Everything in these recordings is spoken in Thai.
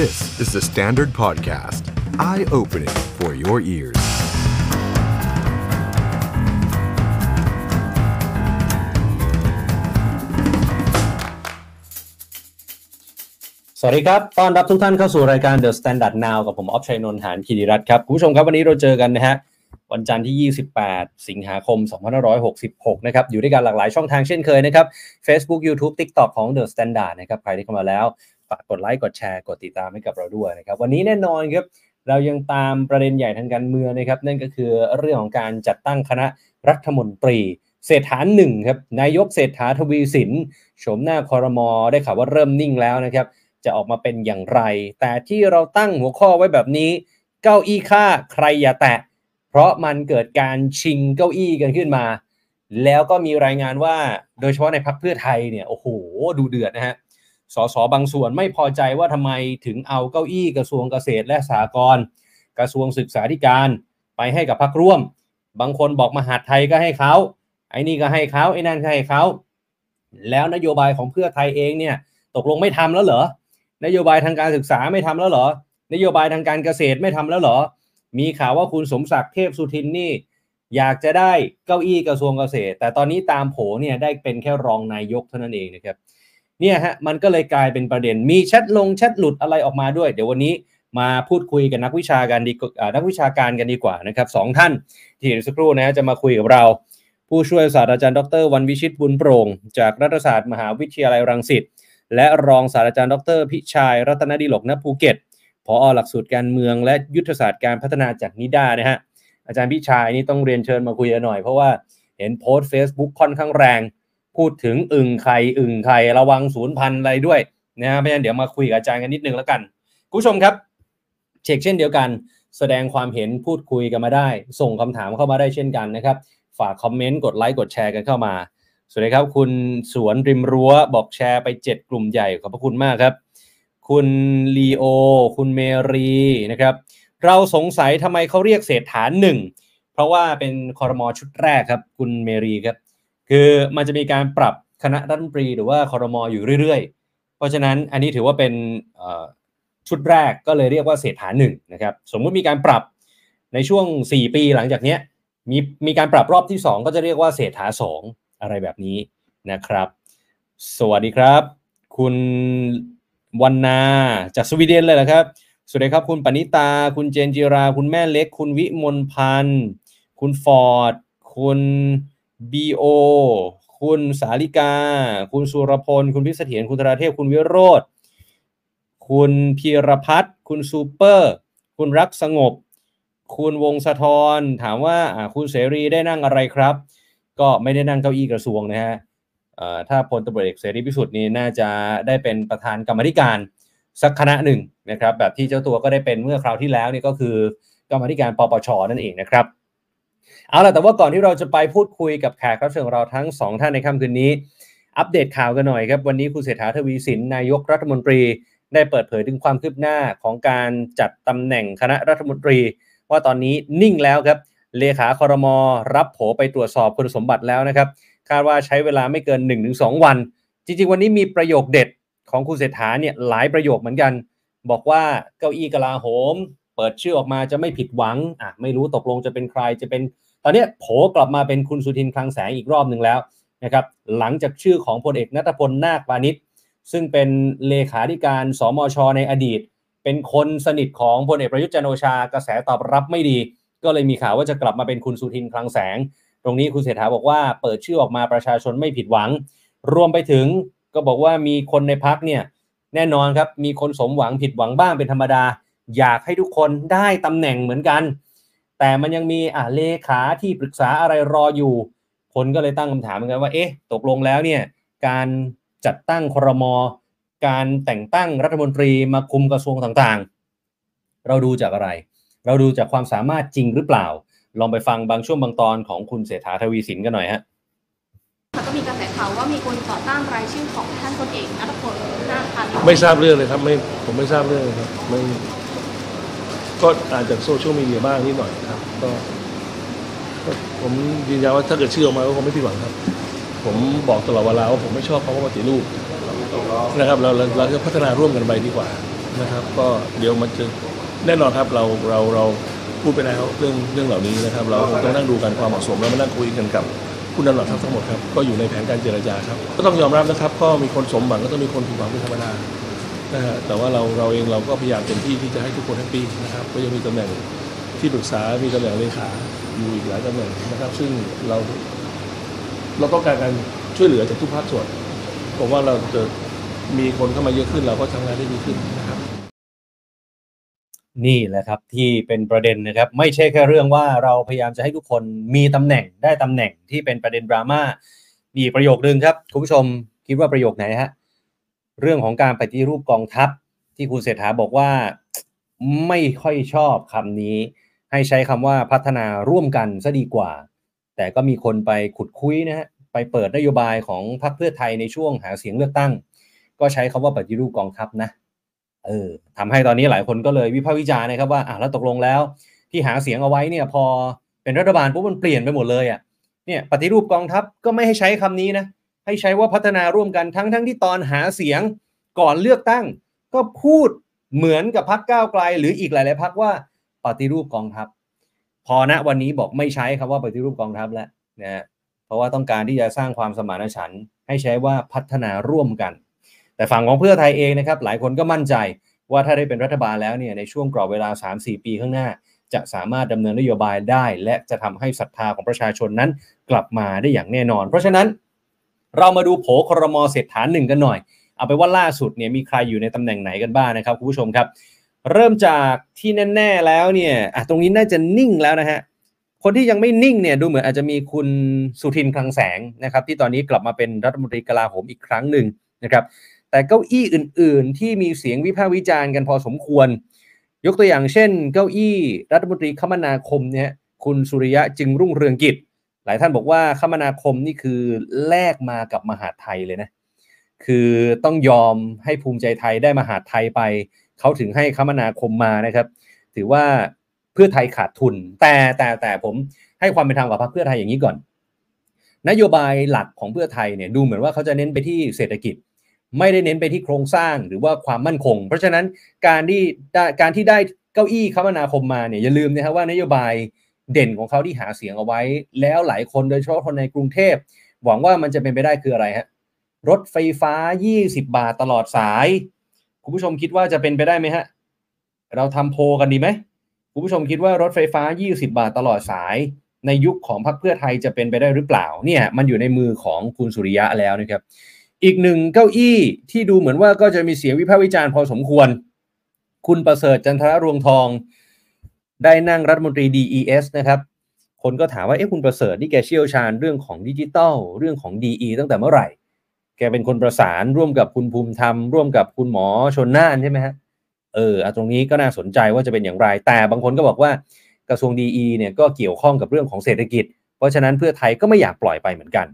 This is the Standard Podcast. Eye-opening for your ears. สวัสดีครับ ต้อนรับทุกท่านเข้าสู่รายการ The Standard Now กับผม ออฟชัยนนท์หานคีรีรัตน์ครับ คุณผู้ชมครับ วันนี้เราเจอกันนะฮะ วันจันทร์ที่ 28 สิงหาคม 2566 นะครับ อยู่ด้วยกันหลากหลายช่องทางเช่นเคยนะครับ Facebook YouTube TikTok ของ The Standard นะครับ ใครที่เข้ามาแล้ว ฝากกดไลค์กดแชร์กดติดตามให้กับเราด้วยนะครับ วันนี้แน่นอนครับเรายังตามประเด็นใหญ่ทางการเมืองนะครับ นั่นก็คือเรื่องของการจัดตั้งคณะรัฐมนตรีเศรษฐาหนึ่งครับนายกเศรษฐาทวีสินโฉมหน้าคอรมอได้ข่าวว่าเริ่มนิ่งแล้วนะครับ จะออกมาเป็นอย่างไร แต่ที่เราตั้งหัวข้อไว้แบบนี้ เก้าอี้ค่าใครอย่าแตะ เพราะมันเกิดการชิงเก้าอี้กันขึ้นมา แล้วก็มีรายงานว่าโดยเฉพาะในพักเพื่อไทยเนี่ยโอ้โหดูเดือดนะฮะ สสบางส่วนไม่พอใจว่าทำไมถึงเอาเก้าอี้กระทรวงเกษตรและสหกรณ์กระทรวงศึกษาธิการไปให้กับพักร่วม บางคนบอกมหาดไทยก็ให้เขาไอ้นี่ก็ให้เขาไอ้นั่นก็ให้เขาแล้วนโยบายของเพื่อไทยเองเนี่ยตกลงไม่ทำแล้วเหรอนโยบายทางการศึกษาไม่ทำแล้วเหรอ นโยบายทางการเกษตรไม่ทำแล้วเหรอ มีข่าวว่าคุณสมศักดิ์เทพสุทินนี่ อยากจะได้เก้าอี้กระทรวงเกษตร แต่ตอนนี้ตามโผเนี่ยได้เป็นแค่รองนายกเท่านั้นเองนะครับ เนี่ยฮะมันก็เลยกลายเป็นประเด็นมีแชทลงแชทหลุดอะไรออกมาด้วย เดี๋ยววันนี้มาพูดคุยกับนักวิชาการดีนักวิชาการกันดีกว่านะครับสองท่านที่เดี๋ยวสักครู่นะจะมาคุยกับเรา ผู้ช่วยศาสตราจารย์ดรวันวิชิตบุญโปร่งจากรัฐศาสตร์มหาวิทยาลัยรังสิตและรองศาสตราจารย์ดรพิชัยรัตนดิลกณภูเก็ตผอหลักสูตรการเมืองและยุทธศาสตร์การพัฒนาจากนิด้านะฮะอาจารย์พิชัยนี่ต้องเรียนเชิญมาคุยกันหน่อย เพราะว่าเห็นโพสต์ Facebook ค่อนข้างแรง พูดถึงอึ่งไข่อึ่งไข่ระวังศูนย์พันอะไรด้วยนะฮะเพราะฉะนั้นเดี๋ยวมาคุยกับอาจารย์กันนิดนึงแล้วกันคุณผู้ชมครับ เช็คเช่นเดียวกัน แสดงความเห็นพูดคุยกันมาได้ ส่งคำถามเข้ามาได้เช่นกันนะครับ ฝากคอมเมนต์กดไลค์กดแชร์กันเข้ามาสวัสดีครับ คุณสวนริมรั้วบอกแชร์ไป 7 กลุ่มใหญ่ขอบพระคุณมากครับ คุณลีโอ คุณเมรีนะครับ เราสงสัยทำไมเขาเรียกเศรษฐานหนึ่งเพราะว่าเป็นคอรมอชุดแรกครับ คุณเมรีครับ คือมันจะมีการปรับคณะรัฐมนตรีหรือว่าคอรมออยู่เรื่อยๆ เพราะฉะนั้นอันนี้ถือว่าเป็นชุดแรกก็เลยเรียกว่าเศรษฐาหนึ่งนะครับสมมุติมีการปรับในช่วง 4 ปีหลังจากเนี้ยมีมีการปรับรอบที่ 2 ก็จะเรียกว่าเศรษฐาสองอะไรแบบนี้นะครับ สวัสดีครับ คุณวันนาจากสวีเดนเลยนะครับ สวัสดีครับ คุณปณิตา คุณเจนจิรา คุณแม่เล็ก คุณวิมลพันธ์ คุณฟอร์ด คุณ บีโอคุณสาลิกา คุณสุรพล คุณพิเสถียรคุณธราเทพ คุณวิโรธคุณพีรพัฒน์คุณซูเปอร์ คุณรักสงบ คุณวงสะทรถามว่าคุณเสรีได้นั่งอะไรครับ ก็ไม่ได้นั่งเก้าอี้กระทรวงนะฮะถ้าพลตำรวจเอกเสรีพิสุทธิ์นี่น่าจะได้เป็นประธานกรรมธิการสักคณะหนึ่งนะครับ แบบที่เจ้าตัวก็ได้เป็นเมื่อคราวที่แล้วนี่ก็คือกรรมธิการปปชนั่นเองนะครับ เอาล่ะแต่ว่าก่อนที่เราจะไปพูดคุยกับแขกรับเชิญของเราทั้งสองท่านในค่ำคืนนี้ อัปเดตข่าวกันหน่อยครับ วันนี้คุณเศรษฐาทวีสินนายกรัฐมนตรี ได้เปิดเผยถึงความคืบหน้าของการจัดตำแหน่งคณะรัฐมนตรี ว่าตอนนี้นิ่งแล้วครับเลขาคอรมอรับโผไปตรวจสอบคุณสมบัติแล้วนะครับคาดว่าใช้เวลาไม่เกิน 1-2 วัน จริงๆ วันนี้มีประโยคเด็ดของคุณเศรษฐาเนี่ยหลายประโยคเหมือนกัน บอกว่าเก้าอี้กลาโหม เปิดชื่อออกมาจะไม่ผิดหวังอะไม่รู้ตกลงจะเป็นใครจะเป็น ตอนนี้โผกลับมาเป็นคุณสุทินคลังแสงอีกรอบหนึ่งแล้วนะครับหลังจากชื่อของพลเอกนัทพลนาคปานิชซึ่งเป็นเลขาธิการสมช ในอดีต เป็นคนสนิทของพลเอกประยุทธ์จันโอชากระแสตอบรับไม่ดี ก็เลยมีข่าวว่าจะกลับมาเป็นคุณสุทินคลังแสง ตรงนี้คุณเศรษฐาบอกว่าเปิดชื่อออกมาประชาชนไม่ผิดหวัง รวมไปถึงก็บอกว่ามีคนในพักเนี่ยแน่นอนครับมีคนสมหวังผิดหวังบ้างเป็นธรรมดา อยากให้ทุกคนได้ตำแหน่งเหมือนกัน แต่มันยังมีอ่าเลขาที่ปรึกษาอะไรรออยู่ คนก็เลยตั้งคำถามเหมือนกันว่าเอ๊ะตกลงแล้วเนี่ยการจัดตั้งครม การแต่งตั้งรัฐมนตรีมาคุมกระทรวงต่างๆ เราดูจากอะไร เราดูจากความสามารถจริงหรือเปล่า ลองไปฟังบางช่วงบางตอนของคุณเศรษฐาทวีสินกันหน่อยฮะก็มีกระแสข่าวว่ามีคนต่อต้านรายชื่อของท่านพลเอกนัทพลนาคพานิชไม่ทราบเรื่องเลยครับไม่ผมไม่ทราบเรื่องเลยครับไม่ ก็อ่านจากโซเชียลมีเดียบ้างนิดหน่อยครับ ก็ผมยืนยันว่าถ้าเกิดชื่อออกมาก็คงไม่ผิดหวังครับ ผมบอกตลอดเวลาว่าผมไม่ชอบเขาว่าปฏิรูปนะครับเราเราเราจะพัฒนาร่วมกันไปดีกว่านะครับ ก็เดี๋ยวมันจะแน่นอนครับเราเราเราพูดไปแล้วเรื่องเรื่องเหล่านี้นะครับ เราคงต้องนั่งดูกันความเหมาะสมแล้วมานั่งคุยกันกับผู้นำเหล่าทัพทั้งหมดครับก็อยู่ในแผนการเจรจาครับก็ต้องยอมรับนะครับ ก็มีคนสมหวังก็ต้องมีคนผิดหวังเป็นธรรมดา นะฮะแต่ว่าเราเราเองเราก็พยายามเต็มที่ที่จะให้ทุกคน happy นะครับ ก็ยังมีตำแหน่งที่ปรึกษา มีตำแหน่งเลขาอยู่อีกหลายตำแหน่งนะครับ ซึ่งเราเราต้องการการช่วยเหลือจากทุกภาคส่วนผมว่าเราจะมีคนเข้ามาเยอะขึ้น เราก็ทำงานได้ดีขึ้นนะครับ นี่แหละครับที่เป็นประเด็นนะครับ ไม่ใช่แค่เรื่องว่าเราพยายามจะให้ทุกคนมีตำแหน่งได้ตำแหน่งที่เป็นประเด็นดราม่ามีประโยคนึงครับ คุณผู้ชมคิดว่าประโยคไหนฮะ เรื่องของการปฏิรูปกองทัพ ที่คุณเศรษฐาบอกว่าไม่ค่อยชอบคำนี้ ให้ใช้คำว่าพัฒนาร่วมกันซะดีกว่า แต่ก็มีคนไปขุดคุยนะฮะไปเปิดนโยบายของพรรคเพื่อไทยในช่วงหาเสียงเลือกตั้ง ก็ใช้คำว่าปฏิรูปกองทัพนะเออทำให้ตอนนี้หลายคนก็เลยวิพากษ์วิจารณ์นะครับว่าอะแล้วตกลงแล้ว ที่หาเสียงเอาไว้เนี่ยพอเป็นรัฐบาลปุ๊บมันเปลี่ยนไปหมดเลยอะเนี่ยปฏิรูปกองทัพก็ไม่ให้ใช้คำนี้นะ ให้ใช้ว่าพัฒนาร่วมกันทั้งทั้งที่ตอนหาเสียงก่อนเลือกตั้ง ก็พูดเหมือนกับพรรคก้าวไกล หรืออีกหลาย ๆพรรคว่าปฏิรูปกองทัพ พอณวันนี้บอกไม่ใช้คำว่าปฏิรูปกองทัพแล้วนะเพราะว่าต้องการที่จะสร้างความสมานฉันท์ให้ใช้ว่าพัฒนาร่วมกัน แต่ฝั่งของเพื่อไทยเองนะครับ หลายคนก็มั่นใจว่าถ้าได้เป็นรัฐบาลแล้วเนี่ยในช่วงกรอบเวลา 3-4 ปีข้างหน้า จะสามารถดำเนินนโยบายได้ และจะทำให้ศรัทธาของประชาชนนั้นกลับมาได้อย่างแน่นอน เพราะฉะนั้น เรามาดูโผครมเศรษฐานหนึ่งกันหน่อย เอาไปว่าล่าสุดเนี่ยมีใครอยู่ในตำแหน่งไหนกันบ้างนะครับคุณผู้ชมครับ เริ่มจากที่แน่ ๆแล้วเนี่ยอะตรงนี้น่าจะนิ่งแล้วนะฮะคนที่ยังไม่นิ่งเนี่ยดูเหมือนอาจจะมีคุณสุทินคลังแสงนะครับ ที่ตอนนี้กลับมาเป็นรัฐมนตรีกลาโหมอีกครั้งหนึ่งนะครับ แต่เก้าอี้อื่น ๆ ที่มีเสียงวิพากษ์วิจารณ์กันพอสมควร ยกตัวอย่างเช่น เก้าอี้รัฐมนตรีคมนาคมเนี่ยคุณสุริยะจึงรุ่งเรืองกิจ หลายท่านบอกว่าคมนาคมนี่คือแลกมากับมหาไทยเลยนะคือต้องยอมให้ภูมิใจไทยได้มหาไทยไปเขาถึงให้คมนาคมมานะครับ ถือว่าเพื่อไทยขาดทุน แต่แต่แต่ผมให้ความเป็นธรรมกับพรรคเพื่อไทยอย่างนี้ก่อน นโยบายหลักของเพื่อไทยเนี่ยดูเหมือนว่าเขาจะเน้นไปที่เศรษฐกิจ ไม่ได้เน้นไปที่โครงสร้างหรือว่าความมั่นคง เพราะฉะนั้นการที่ได้การที่ได้เก้าอี้คมนาคมมาเนี่ยอย่าลืมนะครับว่านโยบาย เด่นของเขาที่หาเสียงเอาไว้ แล้วหลายคนโดยเฉพาะคนในกรุงเทพ หวังว่ามันจะเป็นไปได้คืออะไรฮะรถไฟฟ้า 20 บาทตลอดสาย คุณผู้ชมคิดว่าจะเป็นไปได้ไหมฮะ เราทำโพกันดีไหมคุณผู้ชมคิดว่ารถไฟฟ้า 20 บาทตลอดสาย ในยุคของพรรคเพื่อไทยจะเป็นไปได้หรือเปล่า เนี่ยมันอยู่ในมือของคุณสุริยะแล้วนะครับ อีกหนึ่งเก้าอี้ที่ดูเหมือนว่าก็จะมีเสียงวิพากษ์วิจารณ์พอสมควร คุณประเสริฐจันทรรวงทอง ได้นั่งรัฐมนตรี DES นะครับ คนก็ถามว่าเอ๊ะคุณประเสริฐนี่แกเชี่ยวชาญเรื่องของดิจิตอลเรื่องของ DE ตั้งแต่เมื่อไหร่ แกเป็นคนประสานร่วมกับคุณภูมิธรรม ร่วมกับคุณหมอชนน่านใช่ไหมฮะเออตรงนี้ก็น่าสนใจว่าจะเป็นอย่างไร แต่บางคนก็บอกว่ากระทรวง DE เนี่ยก็เกี่ยวข้องกับเรื่องของเศรษฐกิจ เพราะฉะนั้นเพื่อไทยก็ไม่อยากปล่อยไปเหมือนกัน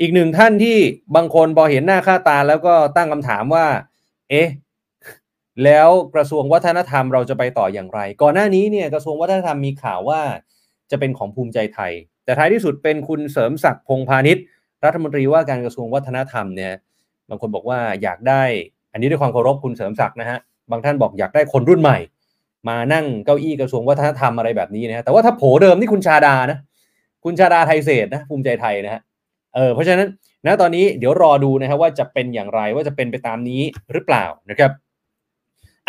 อีกหนึ่งท่านที่บางคนพอเห็นหน้าค่าตาแล้วก็ตั้งคำถามว่า เอ๊ะ แล้วกระทรวงวัฒนธรรมเราจะไปต่ออย่างไร ก่อนหน้านี้เนี่ยกระทรวงวัฒนธรรมมีข่าวว่าจะเป็นของภูมิใจไทย แต่ท้ายที่สุดเป็นคุณเสริมศักดิ์พงพาณิชย์รัฐมนตรีว่าการกระทรวงวัฒนธรรมเนี่ยบางคนบอกว่าอยากได้ อันนี้ด้วยความเคารพคุณเสริมศักดิ์นะฮะบางท่านบอกอยากได้คนรุ่นใหม่ มานั่งเก้าอี้กระทรวงวัฒนธรรมอะไรแบบนี้นะฮะแต่ว่าถ้าโผเดิมนี่คุณชาดานะคุณชาดาไทยเศษนะภูมิใจไทยนะฮะเออเพราะฉะนั้นนะตอนนี้เดี๋ยวรอดูนะครับว่าจะเป็นอย่างไรว่าจะเป็นไปตามนี้หรือเปล่านะครับ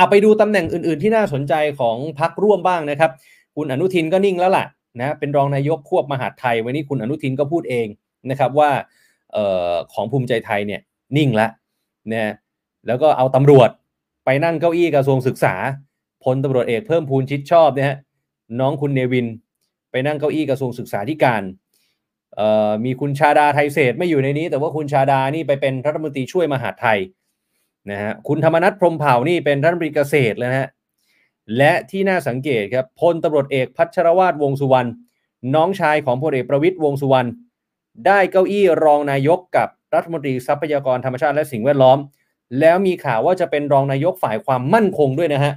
เอาไปดูตำแหน่งอื่นๆ ที่น่าสนใจของพักร่วมบ้างนะครับ คุณอนุทินก็นิ่งแล้วล่ะนะเป็นรองนายกควบมหาดไทย วันนี้คุณอนุทินก็พูดเองนะครับว่าออของภูมิใจไทยเนี่ยนิ่งละนะแล้วก็เอาตำรวจไปนั่งเก้าอี้กระทรวงศึกษาพลตำรวจเอกเพิ่มพูนชิดชอบนะฮะน้องคุณเนวิน ไปนั่งเก้าอี้กระทรวงศึกษาธิการมีคุณชาดาไทยเศษไม่อยู่ในนี้ แต่ว่าคุณชาดานี่ไปเป็นรัฐมนตรีช่วยมหาดไทย นะฮะคุณธรรมนัฐพรมเผ่านี่เป็นรัฐมนตรีเกษตรเลยนะฮะและที่น่าสังเกตครับพลตำรวจเอกพัชรวาทวงสุวรรณน้องชายของพลเอกประวิตยวงสุวรรณได้เก้าอี้รองนายกกับรัฐมนตรีทรัพยากรธรรมชาติและสิ่งแวดล้อม แล้วมีข่าวว่าจะเป็นรองนายกฝ่ายความมั่นคงด้วยนะฮะ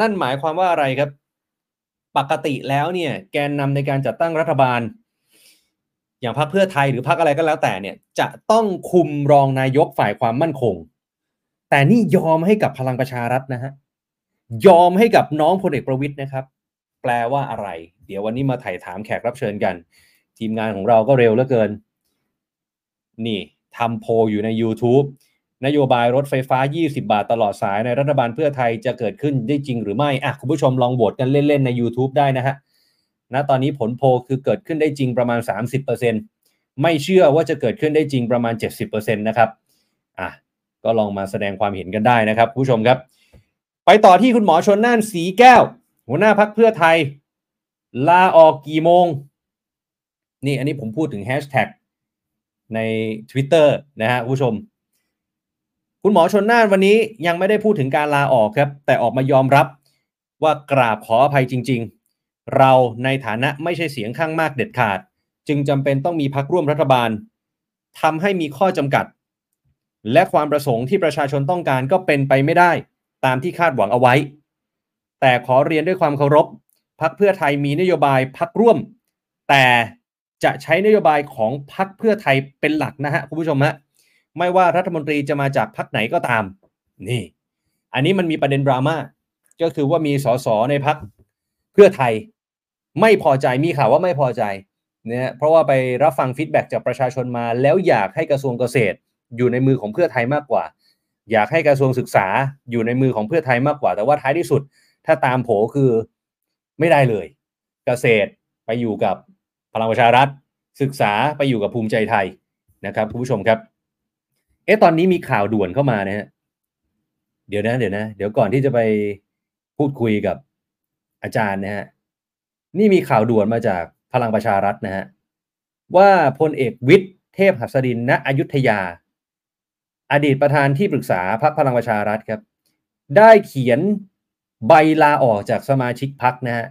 นั่นหมายความว่าอะไรครับ ปกติแล้วเนี่ยแกนนำในการจัดตั้งรัฐบาล อย่างพรรคเพื่อไทยหรือพรรคอะไรก็แล้วแต่เนี่ยจะต้องคุมรองนายกฝ่ายความมั่นคง แต่นี่ยอมให้กับพลังประชารัฐนะฮะยอมให้กับน้องพลเอกประวิทย์นะครับ แปลว่าอะไร เดี๋ยววันนี้มาถ่ายถามแขกรับเชิญกัน ทีมงานของเราก็เร็วเหลือเกิน นี่ทำโพลอยู่ใน YouTube นโยบายรถไฟฟ้า 20 บาทตลอดสายในรัฐบาลเพื่อไทยจะเกิดขึ้นได้จริงหรือไม่อะคุณผู้ชมลองโหวตกันเล่น ๆ ใน YouTube ได้นะฮะณตอนนี้ผลโพลคือเกิดขึ้นได้จริงประมาณ 30%ไม่เชื่อว่าจะเกิดขึ้นได้จริงประมาณ 70%นะครับ ก็ลองมาแสดงความเห็นกันได้นะครับ ผู้ชมครับ ไปต่อที่คุณหมอชนน่านสีแก้ว หัวหน้าพักเพื่อไทย ลาออกกี่โมง นี่อันนี้ผมพูดถึงแฮชแท็กใน Twitter นะฮะผู้ชม คุณหมอชนน่านวันนี้ยังไม่ได้พูดถึงการลาออกครับ แต่ออกมายอมรับว่ากราบขออภัยจริง ๆ เราในฐานะไม่ใช่เสียงข้างมากเด็ดขาด จึงจำเป็นต้องมีพักร่วมรัฐบาลทำให้มีข้อจำกัด และความประสงค์ที่ประชาชนต้องการก็เป็นไปไม่ได้ตามที่คาดหวังเอาไว้ แต่ขอเรียนด้วยความเคารพพักเพื่อไทยมีนโยบายพักร่วม แต่จะใช้นโยบายของพักเพื่อไทยเป็นหลักนะฮะคุณผู้ชมฮะไม่ว่ารัฐมนตรีจะมาจากพักไหนก็ตาม นี่ อันนี้มันมีประเด็นดราม่าก็คือว่ามีสสในพักเพื่อไทย ไม่พอใจมีข่าวว่าไม่พอใจเนี่ยเพราะว่าไปรับฟังฟีดแบ็กจากประชาชนมาแล้วอยากให้กระทรวงเกษตร อยู่ในมือของเพื่อไทยมากกว่า อยากให้กระทรวงศึกษาอยู่ในมือของเพื่อไทยมากกว่า แต่ว่าท้ายที่สุด ถ้าตามโผคือไม่ได้เลย เกษตรไปอยู่กับพลังประชารัฐ ศึกษาไปอยู่กับภูมิใจไทยนะครับคุณผู้ชมครับ เอ๊ะตอนนี้มีข่าวด่วนเข้ามานะฮะเดี๋ยวนะเดี๋ยวนะ เดี๋ยวก่อนที่จะไปพูดคุยกับอาจารย์นะฮะนี่มีข่าวด่วนมาจากพลังประชารัฐนะฮะว่าพลเอกวิทย์เทพหัสดินณอยุธยา อดีตประธานที่ปรึกษาพรรคพลังประชารัฐครับ ได้เขียนใบลาออกจากสมาชิกพรรคนะฮะ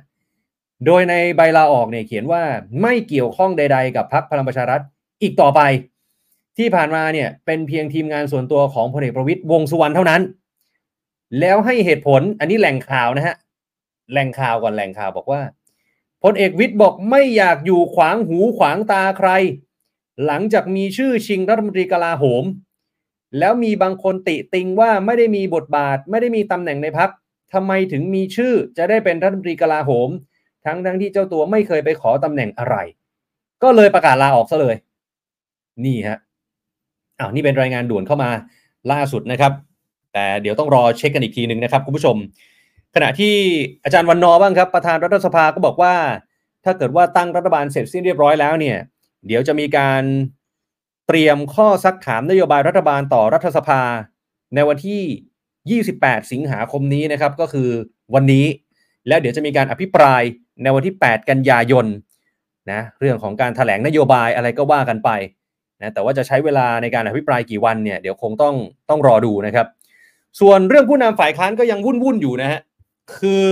โดยในใบลาออกเนี่ยเขียนว่าไม่เกี่ยวข้องใด ๆ กับพรรคพลังประชารัฐอีกต่อไป ที่ผ่านมาเนี่ยเป็นเพียงทีมงานส่วนตัวของพลเอกประวิตยวงสุวรรณเท่านั้น แล้วให้เหตุผลอันนี้แหล่งข่าวนะฮะแหล่งข่าวก่อนแหล่งข่าวบอกว่าพลเอกวิทย์บอกไม่อยากอยู่ขวางหูขวางตาใคร หลังจากมีชื่อชิงรัฐมนตรีกลาโหม แล้วมีบางคนติติงว่าไม่ได้มีบทบาท ไม่ได้มีตำแหน่งในพักทำไมถึงมีชื่อจะได้เป็นรัฐมนตรีกลาโหม ทั้งทั้งที่เจ้าตัวไม่เคยไปขอตำแหน่งอะไร ก็เลยประกาศลาออกซะเลย นี่ฮะอ้าวนี่เป็นรายงานด่วนเข้ามาล่าสุดนะครับ แต่เดี๋ยวต้องรอเช็คกันอีกทีหนึ่งนะครับคุณผู้ชม ขณะที่อาจารย์วันนอบ้างครับ ประธานรัฐสภาก็บอกว่า ถ้าเกิดว่าตั้งรัฐบาลเสร็จสิ้นเรียบร้อยแล้วเนี่ย เดี๋ยวจะมีการ เตรียมข้อซักถามนโยบายรัฐบาลต่อรัฐสภา ในวันที่ 28 สิงหาคมนี้นะครับ ก็คือวันนี้ แล้วเดี๋ยวจะมีการอภิปรายในวันที่ 8 กันยายนนะเรื่องของการถแถลงนโยบายอะไรก็ว่ากันไปนะแต่ว่าจะใช้เวลาในการอภิปรายกี่วันเนี่ยเดี๋ยวคงต้องต้องรอดูนะครับ ส่วนเรื่องผู้นำฝ่ายค้านก็ยังวุ่นวุ่นอยู่นะฮะคือ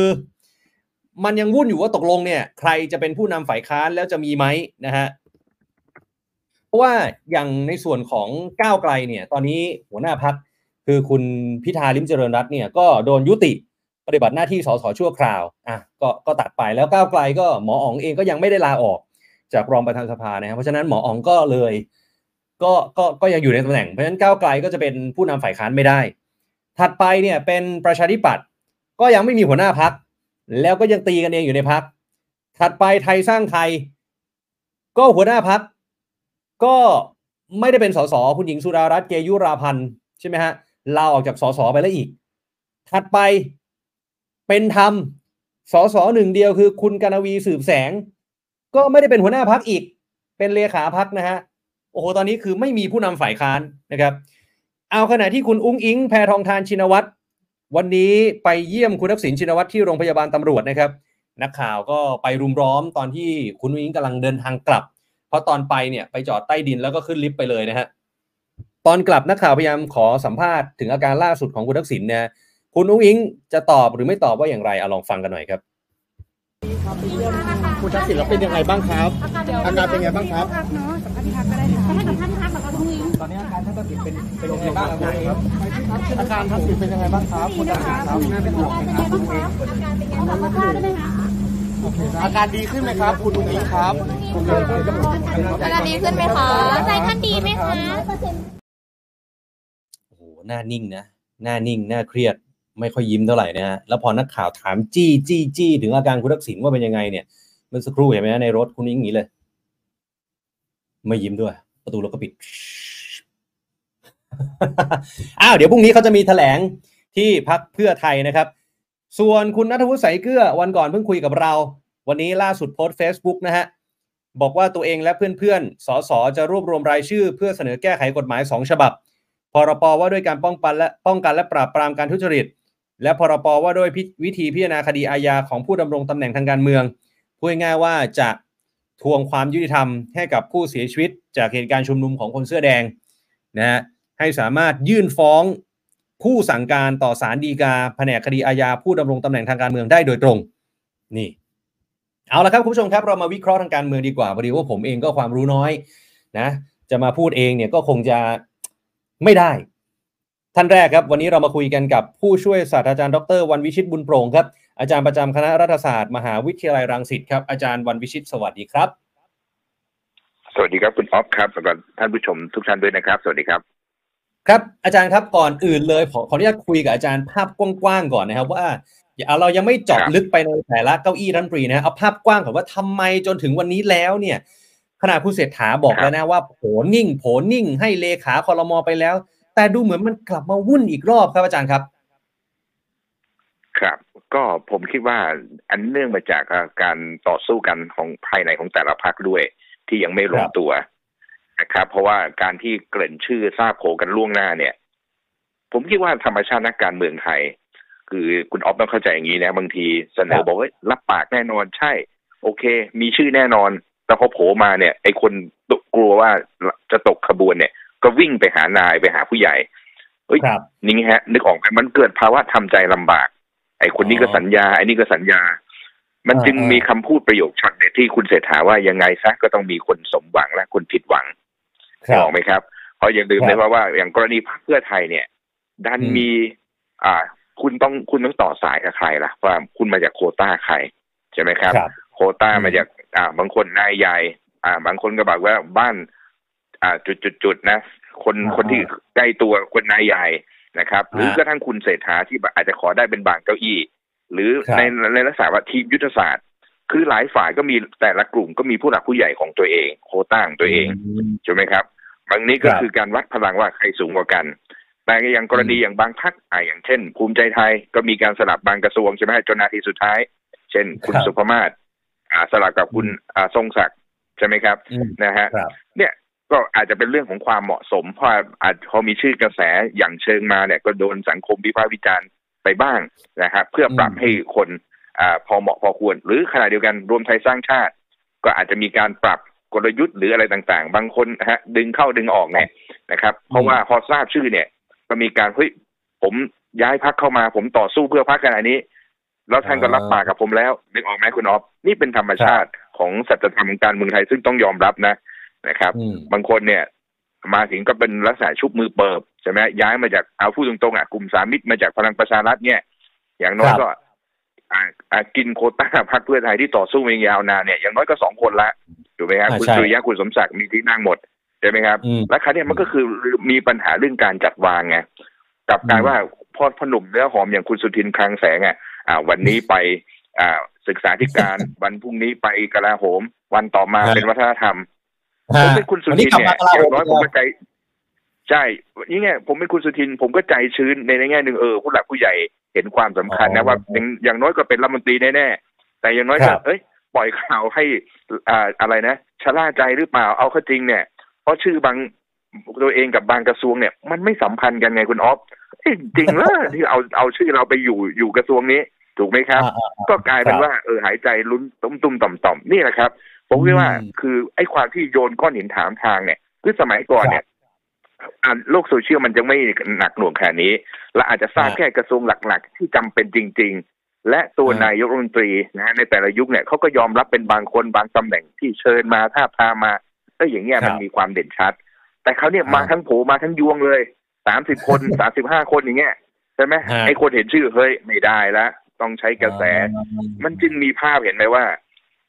มันยังวุ่นอยู่ว่าตกลงเนี่ยใครจะเป็นผู้นำฝ่ายค้านแล้วจะมีไหมนะฮะ เพราะว่าอย่างในส่วนของก้าวไกลเนี่ย ตอนนี้หัวหน้าพักคือคุณพิธาลิมเจริญรัตน์เนี่ยก็โดนยุติปฏิบัติหน้าที่สสชั่วคราวอะก็ก็ตัดไปแล้วก้าวไกลก็หมออ๋องเองก็ยังไม่ได้ลาออก จากรองประธานสภานะครับเพราะฉะนั้นหมออ๋องก็เลย ก็ก็ก็ยังอยู่ในตำแหน่งเพราะฉะนั้นก้าวไกลก็จะเป็นผู้นำฝ่ายค้านไม่ได้ ถัดไปเนี่ยเป็นประชาธิปัตย์ก็ยังไม่มีหัวหน้าพัก แล้วก็ยังตีกันเองอยู่ในพักถัดไปไทยสร้างไทย ก็หัวหน้าพัก ก็ไม่ได้เป็นสสคุณหญิงสุดารัตน์เกยุราพันธ์ใช่ไหมฮะลาออกจากสสไปแล้วอีก ถัดไปเป็นธรรมสสหนึ่งเดียวคือคุณกนวีสืบแสง ก็ไม่ได้เป็นหัวหน้าพักอีก เป็นเลขาพักนะฮะโอ้โหตอนนี้คือไม่มีผู้นำฝ่ายค้านนะครับ เอาขณะที่คุณอุ้งอิงแพทองทานชินวัตรวันนี้ไปเยี่ยมคุณทักษิณชินวัตรที่โรงพยาบาลตำรวจนะครับ นักข่าวก็ไปรุมร้อมตอนที่คุณอุ้งอิงกำลังเดินทางกลับ เพราะตอนไปเนี่ยไปจอดใต้ดินแล้วก็ขึ้นลิฟต์ไปเลยนะฮะตอนกลับนักข่าวพยายามขอสัมภาษณ์ถึงอาการล่าสุดของคุณทักษิณเนี่ยคุณอุ้งอิงจะตอบหรือไม่ตอบว่าอย่างไรเอาลองฟังกันหน่อยครับคุณทักษิณแล้วเป็นยังไงบ้างครับ อาการเป็นยังไงบ้างครับพักเนาะสัมภาษณ์ที่พักก็ได้ค่ะให้สัมภาษณ์ที่พักแบบว่าคุณอิงตอนนี้อาการท่านทักษิณเป็นเป็นยังไงบ้างครับอาการทักษิณเป็นยังไงบ้างครับคุณทักษิณครับน่าเป็นห่วงไหมครับอาการเป็นไงบ้างคะอาการเป็นไงบ้ อาการดีขึ้นไหมครับคุณอุ้งอิงครับอาการดีขึ้นไหมคะใจท่านดีไหมคะโอ้โหหน้านิ่งนะหน้านิ่งหน้าเครียดไม่ค่อยยิ้มเท่าไหร่นะฮะแล้วพอนักข่าวถามจี้จี้จี้ถึงอาการคุณทักษิณว่าเป็นยังไงเนี่ยเมื่อสักครู่เห็นไหมฮะในรถคุณนิ้งอย่างนี้เลย ไม่ยิ้มด้วย ประตูรถก็ปิดอ้าวเดี๋ยวพรุ่งนี้เขาจะมีแถลงที่พักเพื่อไทยนะครับ ส่วนคุณนัทวุฒิใสเกลือวันก่อนเพิ่งคุยกับเรา วันนี้ล่าสุดโพสต์ Facebook นะฮะ บอกว่าตัวเองและเพื่อนๆ สสจะรวบรวมรายชื่อ เพื่อเสนอแก้ไขกฎหมาย 2 ฉบับ พรปว่าด้วยการป้องกันและป้องกันและปราบปรามการทุจริต และพรปว่าด้วยพิวิธีพิจารณาคดีอาญาของผู้ดำรงตำแหน่งทางการเมืองพูดง่ายว่าจะทวงความยุติธรรมให้กับผู้เสียชีวิต จากเหตุการณ์ชุมนุมของคนเสื้อแดงนะฮะให้สามารถยื่นฟ้อง ผู้สั่งการต่อศาลฎีกาแผนกคดีอาญาผู้ดำรงตำแหน่งทางการเมืองได้โดยตรง นี่ เอาละครับคุณผู้ชมครับเรามาวิเคราะห์ทางการเมืองดีกว่าพอดีว่าผมเองก็ความรู้น้อยนะ จะมาพูดเองเนี่ยก็คงจะไม่ได้ ท่านแรกครับ วันนี้เรามาคุยกันกับผู้ช่วยศาสตราจารย์ดรวันวิชิตบุญโปร่งครับอาจารย์ประจำคณะรัฐศาสตร์มหาวิทยาลัยรังสิตครับอาจารย์วันวิชิตสวัสดีครับ สวัสดีครับคุณออฟครับแล้วก็ท่านผู้ชมทุกท่านด้วยนะครับ สวัสดีครับ ครับอาจารย์ครับก่อนอื่นเลยขอขออนุญาตคุยกับอาจารย์ภาพกว้างๆก่อนนะครับ ว่าอย่าเรายังไม่เจาะครับลึกไปในแต่ละเก้าอี้รัฐมนตรีนะเอาภาพกว้างก่อนว่าทำไมจนถึงวันนี้แล้วเนี่ยขณะคุณเศรษฐาบอกแล้วนะว่าโผนิ่งโผนิ่ง ให้เลขาคอรมอไปแล้ว แต่ดูเหมือนมันกลับมาวุ่นอีกรอบครับอาจารย์ครับ ครับ ก็ผมคิดว่าอันเนื่องมาจากเอ่อการต่อสู้กันของภายในของแต่ละพรรคด้วย ที่ยังไม่ลงครับตัว นะครับ เพราะว่าการที่เกริ่นชื่อทราบโผกันล่วงหน้าเนี่ย ผมคิดว่าธรรมชาตินักการเมืองไทย คือคุณออฟต้องเข้าใจอย่างนี้นะบางทีเสนอบอกว่ารับปากแน่นอนใช่ โอเค มีชื่อแน่นอน แต่พอโผล่มาเนี่ย ไอ้คนตกกลัวว่าจะตกขบวนเนี่ย ก็วิ่งไปหานายไปหาผู้ใหญ่เอ้ยครับนี่ฮะ นึกออกไหมมันเกิดภาวะทำใจลำบาก ไอ้คนนี้ก็อ๋อสัญญาไอ้นี่ก็สัญญา มันอ่าจึงอ่ามีมีคำพูดประโยคช็อตเด็ดที่คุณเศรษฐาว่ายังไงซะก็ต้องมีคนสมหวังและคนผิดหวังคนึรักอบอกไหมครับเพราะอย่าลืมครับเลยว่าว่าอย่างกรณีพรรคเพื่อไทยเนี่ย ดันอืมมี อ่า คุณต้องคุณต้องต่อสายกับใครล่ะ ว่าคุณมาจากโควต้าใครใช่ไหมครับครับโควต้าอืมมาจากอ่า บางคนนายใหญ่อ่า บางคนก็บอกว่าบ้าน อ่า จุดจุดจุดนะ คนอ่าคนที่ใกล้ตัวคนนายใหญ่นะครับ หรืออ่ากระทั่งคุณเศรษฐาที่อาจจะขอได้เป็นบางเก้าอี้ หรือครับในในลักษณะว่าทีมยุทธศาสตร์ คือหลายฝ่ายก็มีแต่ละกลุ่มก็มีผู้หลักผู้ใหญ่ของตัวเองโควต้าของตัวเองใช่ไหมครับบางนี้ก็ครับคือการวัดพลังว่าใครสูงกว่ากัน แต่อย่างกรณีอย่างบางพักอ่าอย่างเช่น ภูมิใจไทยก็มีการสลับบางกระทรวงใช่ไหมจนนาทีสุดท้าย เช่น คุณครับสุภมาศอ่าสลับกับคุณอ่าทรงศักดิ์ใช่ไหมครับอืมนะฮะครับเนี่ยก็อาจจะเป็นเรื่องของความเหมาะสมเพราะอาจพอมีชื่อกระแสอย่างเชิงมาเนี่ยก็โดนสังคมวิพากษ์วิจารณ์ ไปบ้างนะครับ เพื่อปรับอืมให้คนอ่าพอเหมาะพอควร หรือขณะเดียวกันรวมไทยสร้างชาติ ก็อาจจะมีการปรับกลยุทธ์หรืออะไรต่างๆ บางคนนะฮะดึงเข้าดึงออกเนี่ยนะครับ เพราะว่าพอทราบชื่อเนี่ย ก็มีการเฮ้ยผมย้ายพักเข้ามาผมต่อสู้เพื่อพักขนาดนี้ แล้วท่านก็รับปากกับผมแล้วนึกออกไหมคุณออฟนี่เป็นธรรมชาติของสัจธรรมของการเมืองไทยซึ่งต้องยอมรับนะนะครับอืมบางคนเนี่ย มาถึงก็เป็นลักษณะชุบมือเปิบ ใช่ไหมย้ายมาจากเอาพูดตรงๆอะกลุ่มสามมิตรมาจากพลังประชารัฐเนี่ย อย่างน้อยครับก็อ่าอ่ากินโควต้าพรรคเพื่อไทยที่ต่อสู้มาอย่างยาวนานเนี่ยอย่างน้อยก็สองคนละถูกไหมครับอ่าคุณใช่สุริยะคุณสมศักดิ์มีที่นั่งหมดใช่ไหมครับอืมและคราวเนี้ยมันก็คือมีปัญหาเรื่องการจัดวางไงกลับกลายอืมว่าพ่อพอหนุ่มเนื้อหอมอย่างคุณสุทินคลังแสงอะอ่า วันนี้ไปอ่าศึกษาธิการวันพรุ่งนี้ไปกลาโหม วันต่อมาฮะเป็นวัฒนธรรมฮะผมเป็นคุณสุวันทินี้นกลับเนี่ยมากลาอโหย่างมน้อยผมก็ใจ ใช่นี่ไงผมเป็นคุณสุทินผมก็ใจชื้นในในแง่หนึ่งเออผู้หลักผู้ใหญ่เห็นความสำคัญอ๋นะอว่าอย่างอย่างน้อยก็เป็นรัฐมนตรีแน่ๆแต่อย่างน้อยคก็รับเอ้ยปล่อยข่าวให้อ่าอะไรนะชะล่าใจหรือเปล่าเอาเข้าจริงเนี่ย เพราะชื่อบางตัวเองกับบางกระทรวงเนี่ย มันไม่สัมพันธ์กันไงคุณออฟเอ้ยจริงเหรอที่เอาเอาชื่อเราไปอยู่อยู่กระทรวงนี้ ถูกไหมครับอ่าอ่าอ่าก็กลายเป็นครับว่าเออหายใจลุ้นตุ้มตุ้มต่อมต่อมๆนี่แหละครับ ผมคิดว่าอืมคือไอ้ความที่โยนก้อนหินถามทางเนี่ย คือสมัยก่อนเนี่ยอ่า โลกโซเชียลมันจะไม่หนักหน่วงขนาดนี้และอาจจะทราบอ่าแค่กระทรวงหลัก ๆ ที่จำเป็นจริง ๆ และตัวอ่านนายกรัฐมนตรีนะฮะในแต่ละยุคเนี่ยเขาก็ยอมรับเป็นบางคนบางตำแหน่งที่เชิญมาท้าบทามมาก็อย่างเงี้ยครับมันมีความเด่นชัด แต่เขาเนี่ยอ่ามมาทั้งโผมาทั้งยวงเลยสามสิบคนสามสิบห้าคนอย่างเงี้ยใช่ไหมฮะไอ้คนเห็นชื่อเฮ้ยไม่ได้ละต้องใช้กระแส มันจึงมีภาพเห็นไหมว่า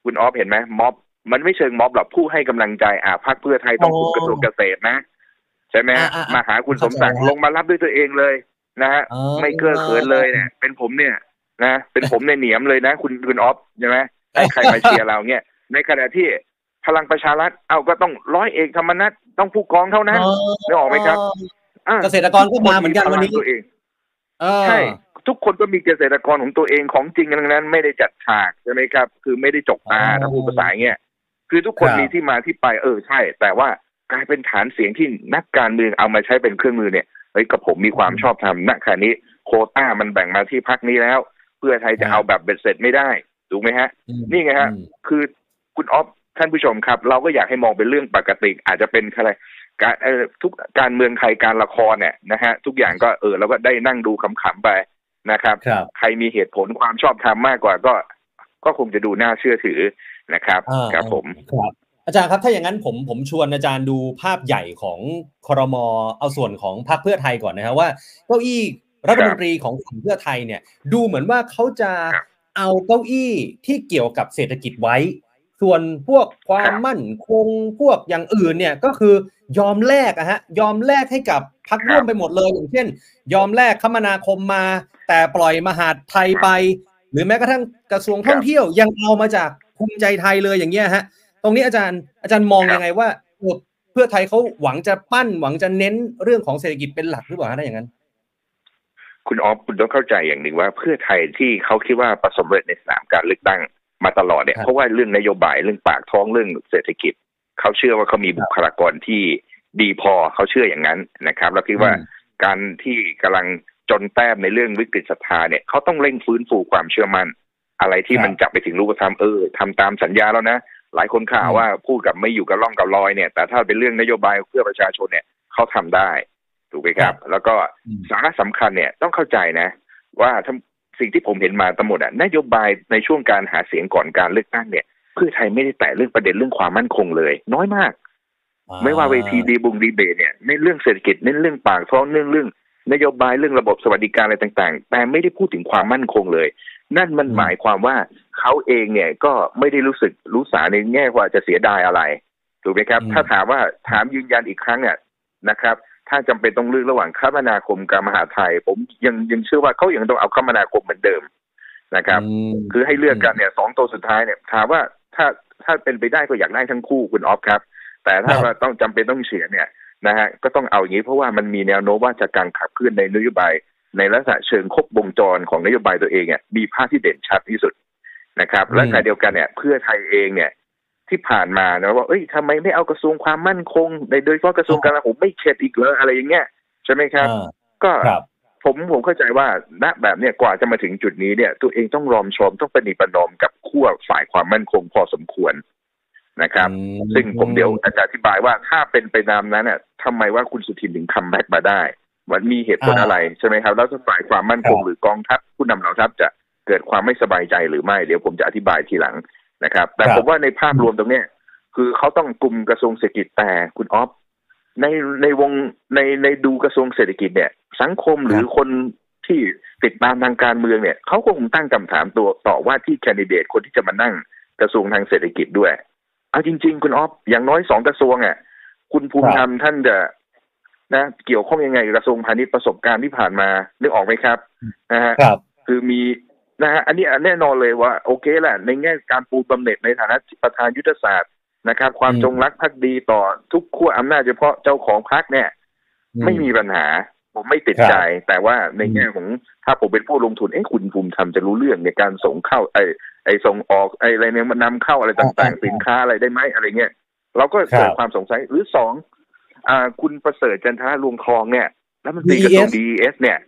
คุณออฟเห็นไหมม็อบมันไม่เชิงม็อบหรอกผู้ให้กำลังใจอ่าพรรคเพื่อไทยต้องคุมอ๋อกระทรวงเกษตรนะ ใช่ไหมอ่าอ่าอ่ามาหาคุณสมศักดิ์เข้าใจแล้วลงมารับด้วยตัวเองเลยนะฮะอ๋อไม่เก้อเขินเลยเนี่ย เป็นผมเนี่ยนะเป็นผมในยเหนียมเลยนะ คุณคุณออฟใช่ไหมให้ใครมาเชียร์เราเนี่ยในขณะที่พลังประชารัฐเอาก็ต้องร้อยเอกธรรมนัฐต้องผู้กองเท่านั้นนึกออกไหมครับอะเกษตรกรก็มาเหมือนกันวันนี้ทุคมีพลังตัวเองเออใช่ทุกคนก็มีเกษตรกรของตัวเองของจริงทั้งนั้น ไม่ได้จัดฉากใช่ไหมครับ คือไม่ได้จกตาอ๋อถ้าพูดภาษาอย่างเงี้ยคือทุกคนครับมีที่มาที่ไปเออใช่ แต่ว่า กลายเป็นฐานเสียงที่นักการเมืองเอามาใช้เป็นเครื่องมือเนี่ยเฮ้ยกับผมมีความชอบธรรมณขณะนี้โควต้ามันแบ่งมาที่พักนี้แล้ว เพื่อไทยจะเอาแบบเบ็ดเสร็จไม่ได้ถูกไหมฮะอืมนี่ไงฮะอืมคือคุณออฟท่านผู้ชมครับ เราก็อยากให้มองเป็นเรื่องปกติ อาจจะเป็นอะไรการเอ่อทุกการเมืองไทยการละครเนี่ยนะฮะทุกอย่างก็เออเราก็ได้นั่งดูขำๆไปนะครับครับใครมีเหตุผลความชอบธรรมมากกว่าก็ ก็คงจะดูน่าเชื่อถือนะครับอ่าครับผมครับ อาจารย์ครับถ้าอย่างนั้นผมผมชวนอาจารย์ดูภาพใหญ่ของครมเอาส่วนของพรรคเพื่อไทยก่อนนะครับว่าเก้าอี้รัฐมนตรีของฝั่งเพื่อไทยเนี่ย ดูเหมือนว่าเขาจะครับเอาเก้าอี้ที่เกี่ยวกับเศรษฐกิจไว้ ส่วนพวกความครับมั่นคงพวกอย่างอื่นเนี่ยก็คือยอมแลกอะฮะยอมแลกให้กับพรรคร่วมไปหมดเลยอย่างเช่น ยอมแลกคมนาคมมา แต่ปล่อยมหาดไทยไป หรือแม้กระทั่งกระทรวงท่องเที่ยวยังเอามาจากภูมิใจไทยเลยอย่างเงี้ยฮะ ตรงนี้อาจารย์อาจารย์มองครับยังไงว่าเออเพื่อไทยเขาหวังจะปั้นหวังจะเน้นเรื่องของเศรษฐกิจเป็นหลักหรือเปล่าฮะถ้าอย่างนั้น คุณออฟคุณต้องเข้าใจอย่างหนึ่งว่าเพื่อไทยที่เขาคิดว่าประสบความสำเร็จในสนามการเลือกตั้งมาตลอดเนี่ยครับเพราะว่าเรื่องนโยบายเรื่องปากท้องเรื่องเศรษฐกิจเขาเชื่อว่าเขามีบุคลากรที่ดีพอเขาเชื่ออย่างนั้นนะครับ แล้วคิดว่าอืมการที่กำลังจนแต้มในเรื่องวิกฤตศรัทธาเนี่ยเขาต้องเร่งฟื้นฟูความเชื่อมั่นอะไรที่ครับมันจับไปถึงรูปธรรมเออทำตามสัญญาแล้วนะ หลายคนข่าวอืมว่าพูดกับไม่อยู่กับร่องกับรอยเนี่ย แต่ถ้าเป็นเรื่องนโยบายเพื่อประชาชนเนี่ยเขาทำได้ ถูกไหมครับ แล้วก็อืมสาระสำคัญเนี่ยต้องเข้าใจนะ ว่าทั้งสิ่งที่ผมเห็นมาทั้งหมดอะนโยบายในช่วงการหาเสียงก่อนการเลือกตั้งเนี่ยเพื่อไทยไม่ได้แตะเรื่องประเด็นเรื่องความมั่นคงเลย น้อยมาก ไม่ว่าเวทีดีบุงดีเบตเนี่ยเน้นเรื่องเศรษฐกิจเน้นเรื่องปากท้องเน้นเรื่องนโยบายเรื่องระบบสวัสดิการอะไรต่าง ๆ แต่ไม่ได้พูดถึงความมั่นคงเลย นั่นมันอืมหมายความว่าเขาเองเนี่ยก็ไม่ได้รู้สึกรู้สาในแง่ว่าจะเสียดายอะไรถูกไหมครับอืมถ้าถามว่าถามยืนยันอีกครั้งอะนะครับ ถ้าจำเป็นต้องเลือกระหว่างคมนาคมกับมหาดไทย ผมยังยังเชื่อว่าเขายังต้องเอาคมนาคมเหมือนเดิมนะครับอืมคือให้เลือกกันเนี่ยสองตัวสุดท้ายเนี่ย ถามว่าถ้าถ้าเป็นไปได้ก็อยากได้ทั้งคู่คุณออฟครับ แต่ถ้าครับว่าต้องจำเป็นต้องเสียเนี่ยนะฮะก็ต้องเอาอย่างนี้เพราะว่ามันมีแนวโน้มว่าจะการขับเคลื่อนในนโยบาย ในลักษณะเชิงครบวงจรของนโยบายตัวเองเนี่ยมีภาพที่เด่นชัดที่สุดนะครับ และขณะเดียวกันเนี่ย เพื่อไทยเองเนี่ย ที่ผ่านมานะว่าเอ้ยทำไมไม่เอากระทรวงความมั่นคงในโดยเฉพาะกระทรวงกลาโหมไม่เข็ดอีกเลยอะไรอย่างเงี้ยใช่ไหมครับอ่าก็ครับผมผมเข้าใจว่าณแบบเนี้ยกว่าจะมาถึงจุดนี้เนี่ย ตัวเองต้องรอมชอมต้องประนีประนอมกับขั้วฝ่ายความมั่นคงพอสมควรนะครับอืมซึ่งผมเดี๋ยวจะอธิบายว่าถ้าเป็นไปตามนั้นน่ะทำไมว่าคุณสุทินถึง comeback มาได้ มันมีเหตุผลอ่าอะไรใช่ไหมครับแล้วถ้าฝ่ายความมั่นคงครับหรือกองทัพผู้นำเหล่าทัพจะเกิดความไม่สบายใจหรือไม่ เดี๋ยวผมจะอธิบายทีหลังนะครับ แต่ครับผมว่าในภาพรวมตรงเนี้ยคือเขาต้องกลุ่มกระทรวงเศรษฐกิจแต่คุณออฟในในวงในในดูกระทรวงเศรษฐกิจเนี่ย สังคมหรือคนที่ติดตามทางการเมืองเนี่ยเขาก็คงตั้งคำถามตัวต่อว่าที่แคนดิเดตคนที่จะมานั่งกระทรวงทางเศรษฐกิจด้วยเอาจริง ๆ คุณออฟอย่างน้อยสองกระทรวงอะคุณภูมิธรรมท่านจะ นะเกี่ยวข้องยังไงกับกระทรวงพาณิชย์ประสบการณ์ที่ผ่านมานึกออกไหมครับนะฮะครับ คือมีนะฮะอันนี้แน่นอนเลยว่า โอเคแหละในแง่การปูบำเหน็จในฐานะประธานยุทธศาสตร์นะครับ ความอืมจงรักภักดีต่อทุกขั้วอำนาจเฉพาะเจ้าของพรรคเนี่ย ไม่มีปัญหาผมไม่ติดครับใจ แต่ว่าในแง่ของถ้าผมเป็นผู้ลงทุนเอ้คุณภูมิธรรมจะรู้เรื่องในการส่งเข้า ไอ้ไอ้ส่งออกไอ้อะไรเนี่ยมันนำเข้าอะไรต่างๆ สินค้าอะไรได้ไหมอะไรเงี้ยเราก็เกิดความสงสัยหรือสอง อ่า คุณประเสริฐจันทรลวงทองเนี่ยแล้วมันตีกระทรวง DES เนี่ย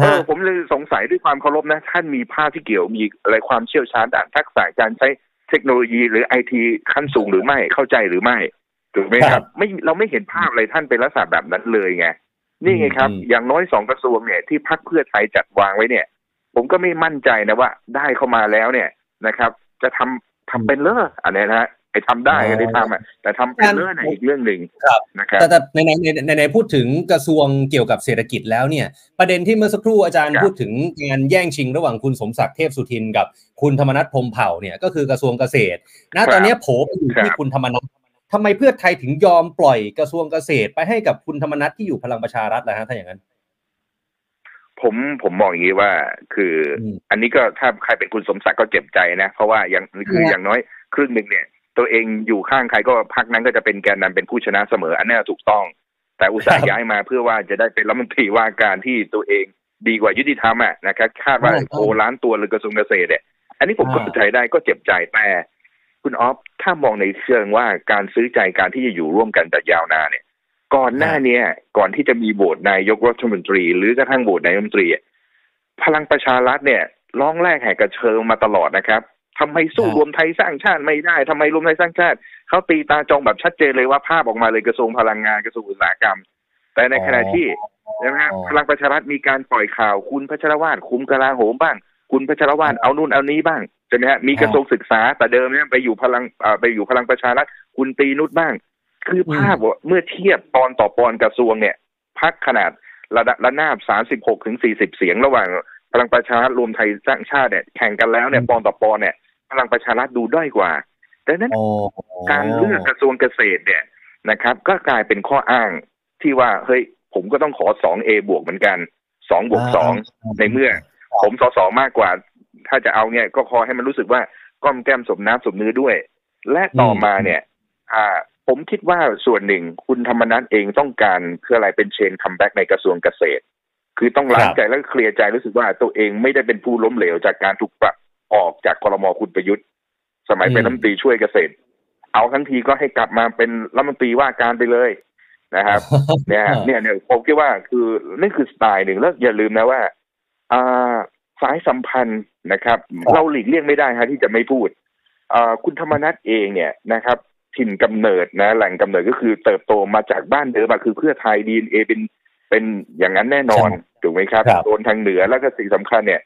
เออผมเลยสงสัยด้วยความเคารพนะ ท่านมีภาพที่เกี่ยวมีอะไรความเชี่ยวชาญด้านทักษะการใช้เทคโนโลยีหรือไอทีขั้นสูงหรือไม่เข้าใจหรือไม่ถูกไหมคครัรับบไม่เราไม่เห็นภาพอะไรท่านเป็นลักษณะแบบนั้นเลยไงนี่ไงครับอืมอย่างน้อยสองกระทรวงเนี่ยที่พรรคเพื่อไทยจัดวางไว้เนี่ย ผมก็ไม่มั่นใจนะว่า ได้เข้ามาแล้วเนี่ยนะครับ จะทำทำเป็นเลออันเนี้ยนะฮะ ไอ้ทำได้ก็ได้ทำอะแต่ทำเป็นเลอเนี่ยอีกเรื่องหนึ่งครับนะครับแต่แต่ในในในในในพูดถึงกระทรวงเกี่ยวกับเศรษฐกิจแล้วเนี่ย ประเด็นที่เมื่อสักครู่อาจารย์ครับพูดถึงการแย่งชิงระหว่างคุณสมศักดิ์เทพสุทินกับคุณธรรมนัฐพรหมเผ่าเนี่ยก็คือกระทรวงเกษตรณตอนเนี้ยโผล่ไปอยู่ที่ครับคุณธรรมนัฐทำไมเพื่อไทยถึงยอมปล่อยกระทรวงเกษตร ไปให้กับคุณธรรมนัฐที่อยู่พลังประชารัฐล่ะฮะถ้าอย่างนั้นผมผมมองอย่างนี้ว่า คืออมอันนี้ก็ถ้าใครเป็นคุณสมศักดิ์ก็เจ็บใจนะ เพราะว่าอย่างคืออย่างน้อยครึ่งหนึ่งเนี่ย ตัวเองอยู่ข้างใครก็พักนั้นก็จะเป็นแกนนำเป็นผู้ชนะเสมอ อันนี้ถูกต้อง แต่อุตส่าห์ย้ายมาเพื่อว่าจะได้เป็นรัฐมนตรีว่าการที่ตัวเองดีกว่ายุติธรรมอะนะครับคาดว่าโอล้านตัวเลยกระทรวงเกษตรเนี่ยอันนี้ผมก็เข้าใจได้ก็เจ็บใจแต่คุณออฟถ้ามองในเชิงว่าการซื้อใจการที่จะอยู่ร่วมกันแต่ยาวนานเนี่ย ก่อนหน้าเนี้ยก่อนที่จะมีโหวตนายกรัฐมนตรี หรือกระทั่งโหวตนายกรัฐมนตรี พลังประชารัฐเนี่ยร้องแรกแหกกระเชิงมาตลอดนะครับ ทำไมสู้ครับรวมไทยสร้างชาติไม่ได้ทำไมรวมไทยสร้างชาติเขาตีตาจองแบบชัดเจนเลยว่าภาพออกมาเลยกระทรวงพลังงานกระทรวงอุตสาหกรรม แต่ในขณะที่นะฮะอ๋อพลังประชารัฐมีการปล่อยข่าว คุณพัชรวาทคุมกลาโหมบ้าง คุณพัชรวาทเอานู่นเอานี้บ้างใช่ไหมฮะมีกระทรวงศึกษาแต่เดิมเนี่ยไปอยู่พลังอ่าไปอยู่พลังประชารัฐคุณตรีนุชบ้าง คือภาพว่าเมื่อเทียบปอนต่อปอนกระทรวงเนี่ยพักขนาดระดับระนาบ36ถึง40เสียงระหว่างพลังประชารัฐรวมไทยสร้างชาติเนี่ยแข่งกันแล้วเนี่ยปอนต่อปอนเนี่ย พลังประชารัฐดูด้อยกว่าดังนั้นโอ้การเลือกกระทรวงเกษตรเนี่ยนะครับ ก็กลายเป็นข้ออ้างที่ว่าเฮ้ยผมก็ต้องขอสอง A บวกเหมือนกันสองบวกสองในเมื่อ ผมสอสอมากกว่า ถ้าจะเอาเนี่ยก็ขอให้มันรู้สึกว่ากล้อมแกล้มสมน้ำสมเนื้อด้วย และต่อมาเนี่ย อ่า ผมคิดว่าส่วนหนึ่งคุณธรรมนัสเองต้องการคืออะไรเป็น Shane come back ในกระทรวงเกษตร คือต้องค้างใจแล้วก็เคลียร์ใจรู้สึกว่าตัวเองไม่ได้เป็นผู้ล้มเหลวจากการถูกปรับ ออกจากครมคุณประยุทธ์ สมัยเป็นรัฐมนตรีช่วยเกษตร เอาทั้งทีก็ให้กลับมาเป็นรัฐมนตรีว่าการไปเลยนะครับเนี่ยฮะเนี่ยเนี่ยผมคิดว่าคือนี่คือสไตล์หนึ่งแล้วอย่าลืมนะว่าอ่าสายสัมพันธ์นะครับครับเราหลีกเลี่ยงไม่ได้ฮะที่จะไม่พูดอ่าคุณธรรมนัฐเองเนี่ยนะครับ ถิ่นกำเนิดนะ แหล่งกำเนิดก็คือเติบโตมาจากบ้านเดิมอะคือเพื่อไทยดีเอเป็นเป็นอย่างนั้นแน่นอนครับถูกไหมครับครับโซนทางเหนือแล้วก็สิ่งสำคัญเนี่ย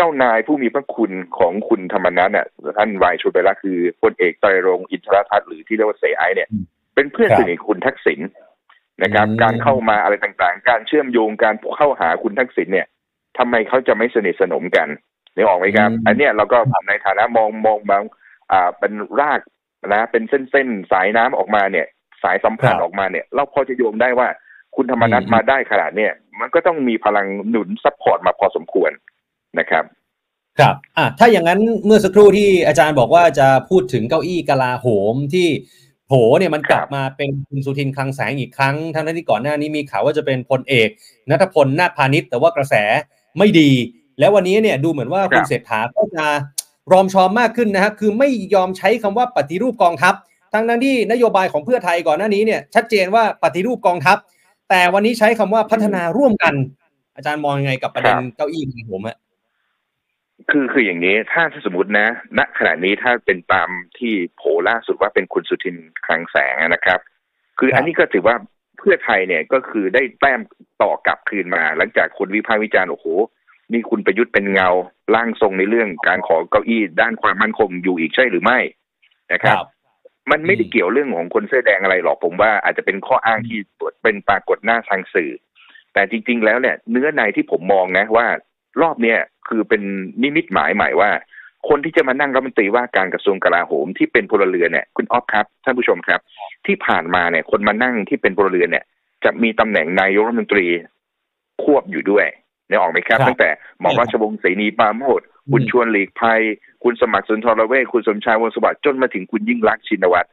เจ้านายผู้มีพระคุณของคุณธรรมนัฐน่ะท่านวายชนม์ไปละคือพลเอกไตรรงค์อินทรทัศน์หรือที่เรียกว่าเสธ.ไอซ์เนี่ยอืมเป็นเพื่อนครับสนิทคุณทักษิณนะครับอืมการเข้ามาอะไรต่างๆ การเชื่อมโยงการเข้าหาคุณทักษิณเนี่ยทำไมเขาจะไม่สนิทสนมกันนึกออกไหมครับอืมอันเนี้ยเราก็ในฐานะมองมองบางอ่าเป็นรากนะเป็นเส้นๆสายน้ำออกมาเนี่ย สายสัมพันธ์ออกมาเนี่ย เราพอจะโยงได้ว่าคุณธรรมนัสอืมมาได้ขนาดเนี่ย มันก็ต้องมีพลังหนุน support มาพอสมควร นะครับ ครับอะถ้าอย่างนั้นเมื่อสักครู่ที่อาจารย์บอกว่าจะพูดถึงเก้าอี้กลาโหมที่โผเนี่ยมันกลับครับมาเป็นคุณสุทินคลังแสงอีกครั้ง ทั้งที่ก่อนหน้านี้มีข่าวว่าจะเป็นพลเอกนัทพลนาคพาณิชย์ แต่ว่ากระแสไม่ดี แล้ววันนี้เนี่ยดูเหมือนว่าคุณเศรษฐาก็จะรอมชอมมากขึ้นนะฮะคือไม่ยอมใช้คำว่าปฏิรูปกองทัพ ทั้งนั้นที่นโยบายของเพื่อไทยก่อนหน้านี้เนี่ยชัดเจนว่าปฏิรูปกองทัพ แต่วันนี้ใช้คำว่าพัฒนาร่วมกัน อาจารย์มองยังไงกับประเด็นครับเก้าอี้ของผมฮะ คือคืออย่างนี้ถ้าถ้าสมมตินะ ณขณะนี้ถ้าเป็นตามที่โผล่ล่าสุดว่าเป็นคุณสุทินคลังแสงนะครับ คือครับอันนี้ก็ถือว่าเพื่อไทยเนี่ยก็คือได้แต้มต่อกลับคืนมา หลังจากคนวิพากษ์วิจารณ์โอ้โหนี่คุณประยุทธ์เป็นเงาร่างทรงในเรื่องการขอเก้าอี้ด้านความมั่นคงอยู่อีกใช่หรือไม่นะครับ มันไม่ได้อืมเกี่ยวเรื่องของคนเสื้อแดงอะไรหรอกผมว่าอาจจะเป็นข้ออ้างที่เป็นปรากฏหน้าทางสื่อ แต่จริง ๆ แล้วเนี่ยเนื้อในที่ผมมองนะว่ารอบเนี้ย คือเป็นนิมิตหมายใหม่ว่า คนที่จะมานั่งรัฐมนตรีว่าการกระทรวงกลาโหมที่เป็นพลเรือนเนี่ยคุณออฟครับท่านผู้ชมครับ ที่ผ่านมาเนี่ย คนมานั่งที่เป็นพลเรือนเนี่ย จะมีตำแหน่งนายกรัฐมนตรีควบอยู่ด้วยเนี่ยออกไหมครับครับตั้งแต่หมอมราชวงศ์เสนีปราโมดคุณชวนหลีกภัย คุณสมัครสุนทรเวชคุณสมชายวงศ์สวัสดิ์จนมาถึงคุณยิ่งรักษณ์ชินวัตร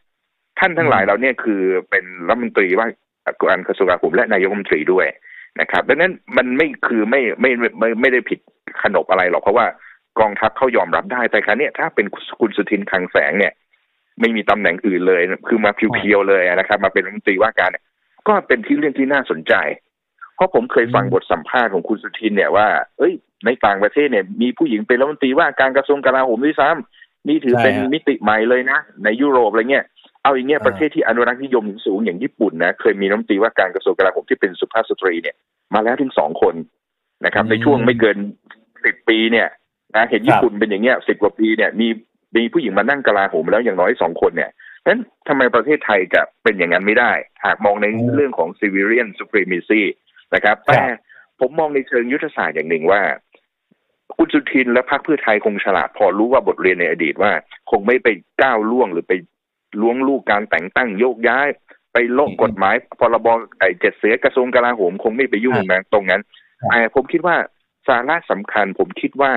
ท่านทั้งหลายเราเนี่ยคือเป็นรัฐมนตรีว่าการกระทรวงกลาโหมและนายกรัฐมนตรีด้วย นะครับดังนั้นมันไม่คือไม่ไม่ไม่ไม่ไม่ได้ผิดขนบอะไรหรอกเพราะว่ากองทัพเขายอมรับได้แต่ครั้นี้ยถ้าเป็นคุณสุทินคลังแสงเนี่ย ไม่มีตำแหน่งอื่นเลย คือมาเพียวๆเลยนะครับ มาเป็นรัฐมนตรีว่าการเนี่ยก็เป็นที่เรื่องที่น่าสนใจ เพราะผมเคยฟังบทสัมภาษณ์ของคุณสุทินเนี่ยว่าเอ้ย ในต่างประเทศเนี่ย มีผู้หญิงเป็นรัฐมนตรีว่าการกระทรวงกลาโหมด้วยซ้ำนี่ถือเป็นใช่ฮะมิติใหม่เลยนะ ในยุโรปอะไรเงี้ย เอาอย่างเงี้ยอ่าประเทศที่อนุรักษ์นิยมสูงอย่างญี่ปุ่นนะเคยมีรัฐมนตรีว่าการกระทรวงกลาโหมที่เป็นสุภาพสตรีเนี่ยมาแล้วถึงสองคนนะครับ ในช่วงไม่เกินสิบปีเนี่ยนะเห็นญี่ปุ่นเป็นอย่างเงี้ยสิบกว่าปีเนี่ยมีมีผู้หญิงมานั่งกลาโหมแล้วอย่างน้อยสองคนเนี่ยนั้นทำไมประเทศไทยจะเป็นอย่างนั้นไม่ได้ หากมองในอืมเรื่องของ civilian supremacy นะครับครับ แต่ผมมองในเชิงยุทธศาสตร์อย่างหนึ่งว่า คุณสุทินและพรรคเพื่อไทยคงฉลาดพอรู้ว่าบทเรียนในอดีตว่า คงไม่ไปก้าวล่วงหรือไป ล้วงลูกการแต่งตั้งโยกย้าย ไปโลกกฎหมายพรบไอ้เจ็ดเสือกระทรวงกลาโหมคงไม่ไปยุ่งครับนะตรงนั้นแต่ผมคิดว่าสาระสำคัญ ผมคิดว่า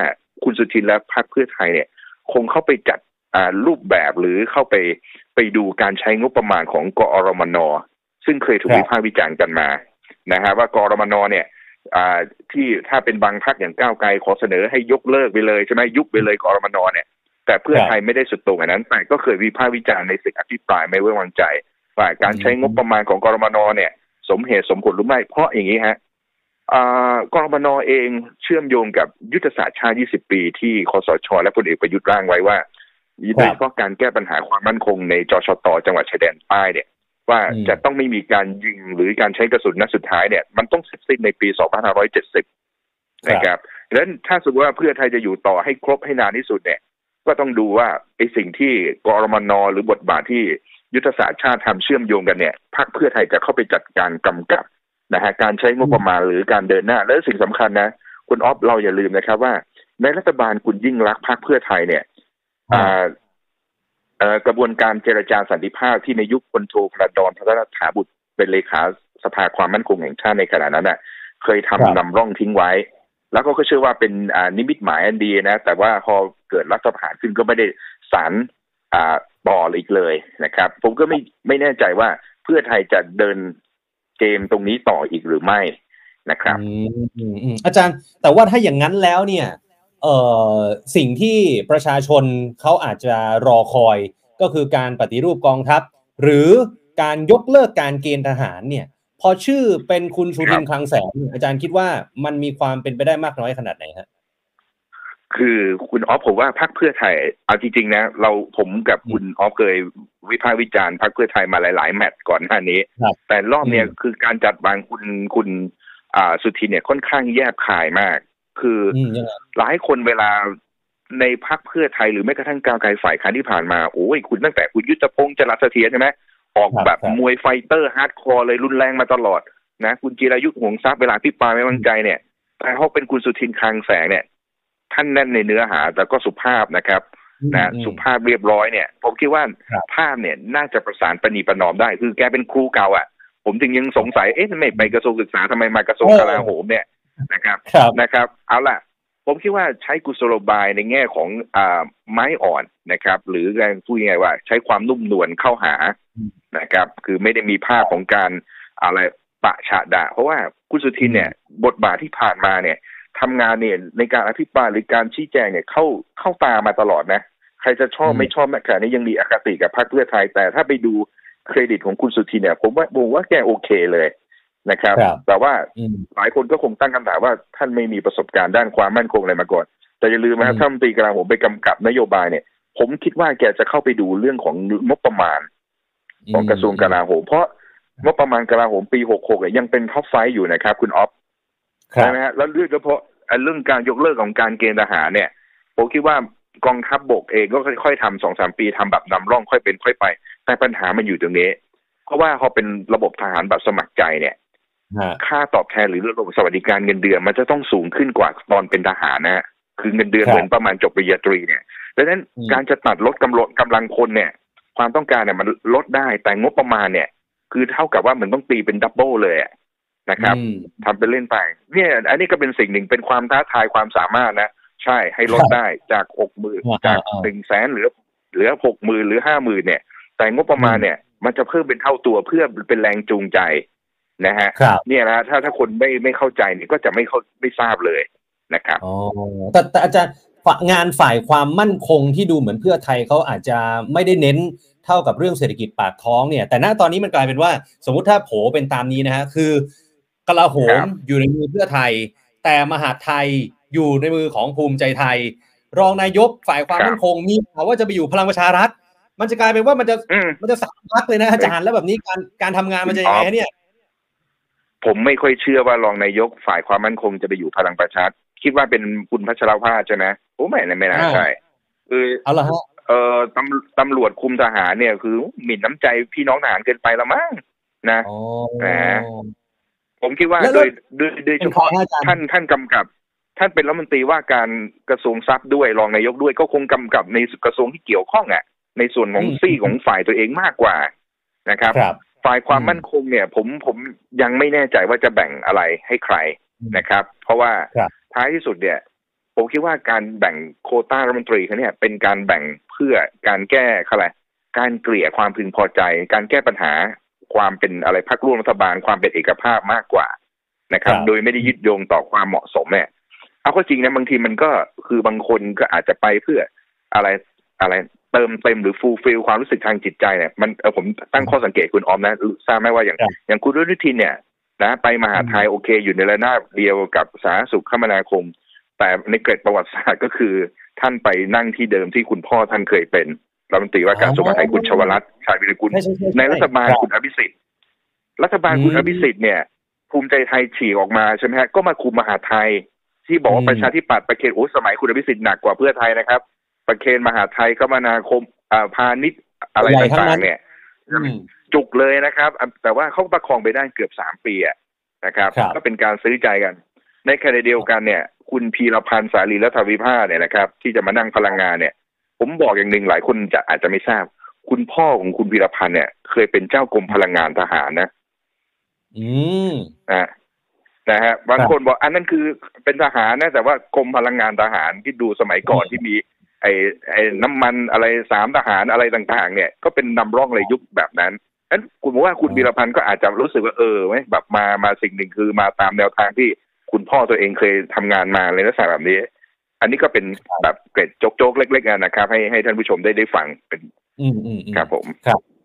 คุณสุทินและพรรคเพื่อไทยเนี่ย คงเข้าไปจัดอ่ารูปแบบหรือเข้าไปไปดูการใช้งบประมาณของกอรมนซึ่งเคยถูกวิพากษ์วิจารณ์กันมานะฮะว่ากอรมนเนี่ยอ่าที่ถ้าเป็นบางพรรคอย่างก้าวไกลขอเสนอให้ยกเลิกไปเลยใช่ไหมยุบไปเลยกอรมนเนี่ย แต่เพื่อไทยไม่ได้สุดโต่งอันนั้นแต่ก็เคยวิพากษ์วิจารณ์ในสิ่งอภิปรายไม่ไว้วางใจว่าการใช้งบประมาณของกรมนเนี่ย สมเหตุสมผลหรือไม่เพราะอย่างนี้ฮะอ่ากรมนเองเชื่อมโยงกับยุทธศาสตร์ชาติ 20 ปีที่คสช และพลเอกประยุทธ์ร่างไว้ว่าโดยเฉพาะการแก้ปัญหาความมั่นคงในจชตจังหวัดชายแดนใต้เนี่ย ว่าอืมจะต้องไม่มีการยิงหรือการใช้กระสุนนัดสุดท้ายเนี่ย มันต้องเสร็จสิ้นในปี 2570 นะครับดังนั้นถ้าสมมติว่าเพื่อไทยจะอยู่ต่อให้ครบให้นานที่สุดเนี่ย ก็ต้องดูว่าไอ้สิ่งที่กรมนหรือบทบาทที่ยุทธศาสตร์ชาติทำเชื่อมโยงกันเนี่ยพรรคเพื่อไทยจะเข้าไปจัดการกำกับนะฮะการใช้งบประมาณหรือการเดินหน้า และสิ่งสำคัญนะคุณออฟเราอย่าลืมนะครับว่า ในรัฐบาลคุณยิ่งรักษณ์พรรคเพื่อไทยเนี่ยอ่าเอ่อกระบวนการเจรจาสันติภาพที่ในยุคพลโทพระดอนพัฒนถาบุตรเป็นเลขาสภาความมั่นคงแห่งชาติในขณะนั้นน่ะ เคยทำครับนำร่องทิ้งไว้ แล้วก็เชื่อว่าเป็นนิมิตหมายอันดีนะ แต่ว่าพอเกิดรัฐประหารขึ้นก็ไม่ได้สารอ่าต่ออีกเลยนะครับ ผมก็ไม่ไม่แน่ใจว่าเพื่อไทยจะเดินเกมตรงนี้ต่ออีกหรือไม่นะครับอืมอืมอืมอาจารย์แต่ว่าถ้าอย่างนั้นแล้วเนี่ยเอ่อสิ่งที่ประชาชนเขาอาจจะรอคอยก็คือการปฏิรูปกองทัพ หรือการยกเลิกการเกณฑ์ทหารเนี่ย พอชื่อเป็นคุณสุทินคลังแสงเนี่ยอาจารย์คิดว่ามันมีความเป็นไปได้มากน้อยขนาดไหนฮะคือคุณออฟผมว่าพรรคเพื่อไทยเอาจริงๆนะ เราผมกับคุณออฟเคยวิพากษ์วิจารณ์พรรคเพื่อไทยมาหลายๆแมตช์ก่อนหน้านี้ครับแต่รอบเนี้ยอืมคือการจัดวางคุณคุณอ่าสุทินเนี่ยค่อนข้างแยบคายมาก คือออืมยังไงหลายคนเวลาในพรรคเพื่อไทยหรือแม้กระทั่งก้าวไกลฝ่ายค้านที่ผ่านมาโอ้ยคุณตั้งแต่คุณยุทธพงษ์จรัสเสถียรใช่ไหม ออกครับแบบครับมวย fighter hardcore เลยรุนแรงมาตลอดนะคุณจิรายุห่วงทรัพย์เวลาอภิปรายไม่ไว้วางใจเนี่ยแต่เขาเป็นคุณสุทินคลังแสงเนี่ย ท่านแน่นในเนื้อหาแต่ก็สุภาพนะครับนะอืมสุภาพเรียบร้อยเนี่ย ผมคิดว่าครับภาพเนี่ยน่าจะประสานประนีประนอมได้ คือแกเป็นครูเก่าอะ ผมจึงยังสงสัยเอ๊ะทำไมไปกระทรวงศึกษาทำไมมากระทรวงกลาโหมเนี่ยนะครับครับนะครับ เอาล่ะ ผมคิดว่าใช้กุศโลบายในแง่ของอ่าไม้อ่อนนะครับ หรือการพูดยังไงว่า ใช้ความนุ่มนวลเข้าหาอืม นะครับ คือไม่ได้มีภาพของการอะไรปะฉะดะ เพราะว่าคุณสุทินเนี่ย บทบาทที่ผ่านมาเนี่ยทำงานเนี่ยในการอภิปรายหรือการชี้แจงเนี่ยเข้าเข้าตามาตลอดนะ ใครจะชอบอืมไม่ชอบแม้ขณะนี้ยังมีอคติกับพรรคเพื่อไทย แต่ถ้าไปดูเครดิตของคุณสุทินเนี่ย ผมว่าผมว่าแกโอเคเลยนะครับครับแต่ว่าอืมหลายคนก็คงตั้งคำถามว่าท่านไม่มีประสบการณ์ด้านความมั่นคงอะไรมาก่อน แต่อย่าลืมนะครับอืมถ้ารัฐมนตรีกลาโหมไปกำกับนโยบายเนี่ย ผมคิดว่าแกจะเข้าไปดูเรื่องของงบประมาณ ของกระทรวงกลาโหม เพราะงบประมาณกลาโหมปี66เนี่ยยังเป็น top five อยู่นะครับ คุณออฟครับใช่ไหมฮะแล้วเรื่องเฉพาะไอ้เรื่องการยกเลิกของการเกณฑ์ทหารเนี่ยผมคิดว่ากองทัพบกเองก็ค่อยๆทำสองสามปีทำแบบนำร่องค่อยเป็นค่อยไป แต่ปัญหามันอยู่ตรงนี้ เพราะว่าพอเป็นระบบทหารแบบสมัครใจเนี่ยฮะค่าตอบแทนหรือระบบสวัสดิการเงินเดือนมันจะต้องสูงขึ้นกว่าตอนเป็นทหารนะฮะคือเงินเดือนครับเหมือนประมาณจบปริญญาตรีเนี่ยดังนั้นอืมการจะตัดลดกำลังกำลังคนเนี่ย ความต้องการเนี่ยมันลดได้แต่งบประมาณเนี่ย คือเท่ากับว่ามันต้องตีเป็น double เลยอะนะครับอืมทำเป็นเล่นไปเนี่ย อันนี้ก็เป็นสิ่งหนึ่งเป็นความท้าทายความสามารถนะใช่ให้ลดครับได้จากหกหมื่นอ่าจากอ่าหนึ่งแสนเหลือเหลือหกหมื่นหรือห้าหมื่นเนี่ย แต่งบประมาณอืมเนี่ย มันจะเพิ่มเป็นเท่าตัวเพื่อเป็นแรงจูงใจนะฮะครับเนี่ยนะถ้าถ้าคนไม่ไม่เข้าใจเนี่ยก็จะไม่เข้าไม่ทราบเลยนะครับอ๋อแต่แต่อาจารย์ฝ่า งานฝ่ายความมั่นคงที่ดูเหมือนเพื่อไทยเขาอาจจะไม่ได้เน้นเท่ากับเรื่องเศรษฐกิจปากท้องเนี่ย แต่ณตอนนี้มันกลายเป็นว่า สมมุติถ้าโผเป็นตามนี้นะฮะคือกลาโหคมรับอยู่ในมือเพื่อไทย แต่มหาดไทยอยู่ในมือของภูมิใจไทย รองนายกฝ่ายความมั่นคงมีข่าวว่าจะไปอยู่พลังประชารัฐ มันจะกลายเป็นว่ามันจะอืมมันจะสามพักเลยนะอาจารย์แล้วแบบนี้การการทำงานมันจะยังไงฮะเนี่ย ผมไม่ค่อยเชื่อว่ารองนายกฝ่ายความมั่นคงจะไปอยู่พลังประชารัฐ คิดว่าเป็นคุณพัชรภาสใช่ไหมโอ้ไม่ไม่น่าอ่าใช่คือเอาละฮะเอ่อตำตำรวจคุมทหารเนี่ยคือหมิ่นน้ำใจพี่น้องทหารเกินไปละมั้งนะอ๋อแหมผมคิดว่าแล้วโดยโดยโดยเป็เฉนของพาะอาจารย์ท่านท่านกำกับ ท่านเป็นรัฐมนตรีว่าการกระทรวงทรัพย์ด้วยรองนายกด้วยก็คงกำกับในกระทรวงที่เกี่ยวข้องอะ ในส่วนของอืมซี่ของฝ่ายตัวเองมากกว่านะครับครับฝ่ายความอืมมั่นคงเนี่ย ผมผมยังไม่แน่ใจว่าจะแบ่งอะไรให้ใครนะครับ เพราะว่าครับ ท้ายที่สุดเนี่ย ผมคิดว่าการแบ่งโควต้ารัฐมนตรีเขาเนี่ย เป็นการแบ่งเพื่อการแก้อะไรการเกลี่ยความพึงพอใจ การแก้ปัญหาความเป็นอะไรพรรคร่วมรัฐบาลความเป็นเอกภาพมากกว่านะครับครับ โดยไม่ได้ยึดโยงต่อความเหมาะสมเนี่ยเอาก็จริงนะบางทีมันก็คือบางคนก็อาจจะไปเพื่ออะไรอะไรเติมเต็มหรือ fulfill ความรู้สึกทางจิตใจเนี่ยมันเออผมตั้งข้อสังเกตคุณออฟนะทราบไหมว่าอย่างครับอย่างคุณรุ่นุทินเนี่ย นะไปมหาดไทยโอเค อยู่ในระนาบเดียวกับสาธารณสุขคมนาคม แต่ในเกร็ดประวัติศาสตร์ก็คือ ท่านไปนั่งที่เดิมที่คุณพ่อท่านเคยเป็นรัฐมนตรีว่าการกระทรวงมหาดไทยคุณชวรัตน์ชาญวีรกูลใช่ใช่ใช่ในรัฐบาลครับคุณอภิสิทธิ์รัฐบาลคุณอืมอภิสิทธิ์เนี่ยภูมิใจไทยฉีกออกมาใช่ไหมฮะก็มาคุมมหาดไทย ที่บอกอืว่ามประชาธิปัตย์ประเคนโอ้สมัยคุณอภิสิทธิ์หนักกว่าเพื่อไทยนะครับ ประเคนมหาดไทยคมนาคมอ่าพาณิชย์อะไรใหญ่ทั้งต่านั้งนๆเนี่ยอืม จุกเลยนะครับอะแต่ว่าเขาประคองไปได้เกือบสามปีอะนะครับครับก็เป็นการซื้อใจกัน ในขณะเดียวกันเนี่ย คุณพีรพันธ์สาลีรัฐวิภาเนี่ยนะครับ ที่จะมานั่งพลังงานเนี่ย ผมบอกอย่างหนึ่งหลายคนจะอาจจะไม่ทราบ คุณพ่อของคุณพีรพันธ์เนี่ย เคยเป็นเจ้ากรมพลังงานทหารนะ อืมนะนะฮะบางคนบอกอันนั้นคือเป็นทหารนะ แต่ว่ากรมพลังงานทหารที่ดูสมัยก่อนที่มี ไอ้ไอ้น้ำมันอะไรสามทหารอะไรต่าง ๆ เนี่ย ก็เป็นนำร่องเลยยุคแบบนั้น นั้นคุณบอกว่าคุณวีรพันธ์ก็อาจจะรู้สึกว่าเออไหมแบบมามาสิ่งหนึ่งคือมาตามแนวทางที่คุณพ่อตัวเองเคยทำงานมาในลักษณะแบบนี้ อันนี้ก็เป็นแบบเกร็ดโจ๊กๆเล็กๆนะครับ ให้ให้ท่านผู้ชมได้ได้ฟังเป็น อืมอืมอืมครับผม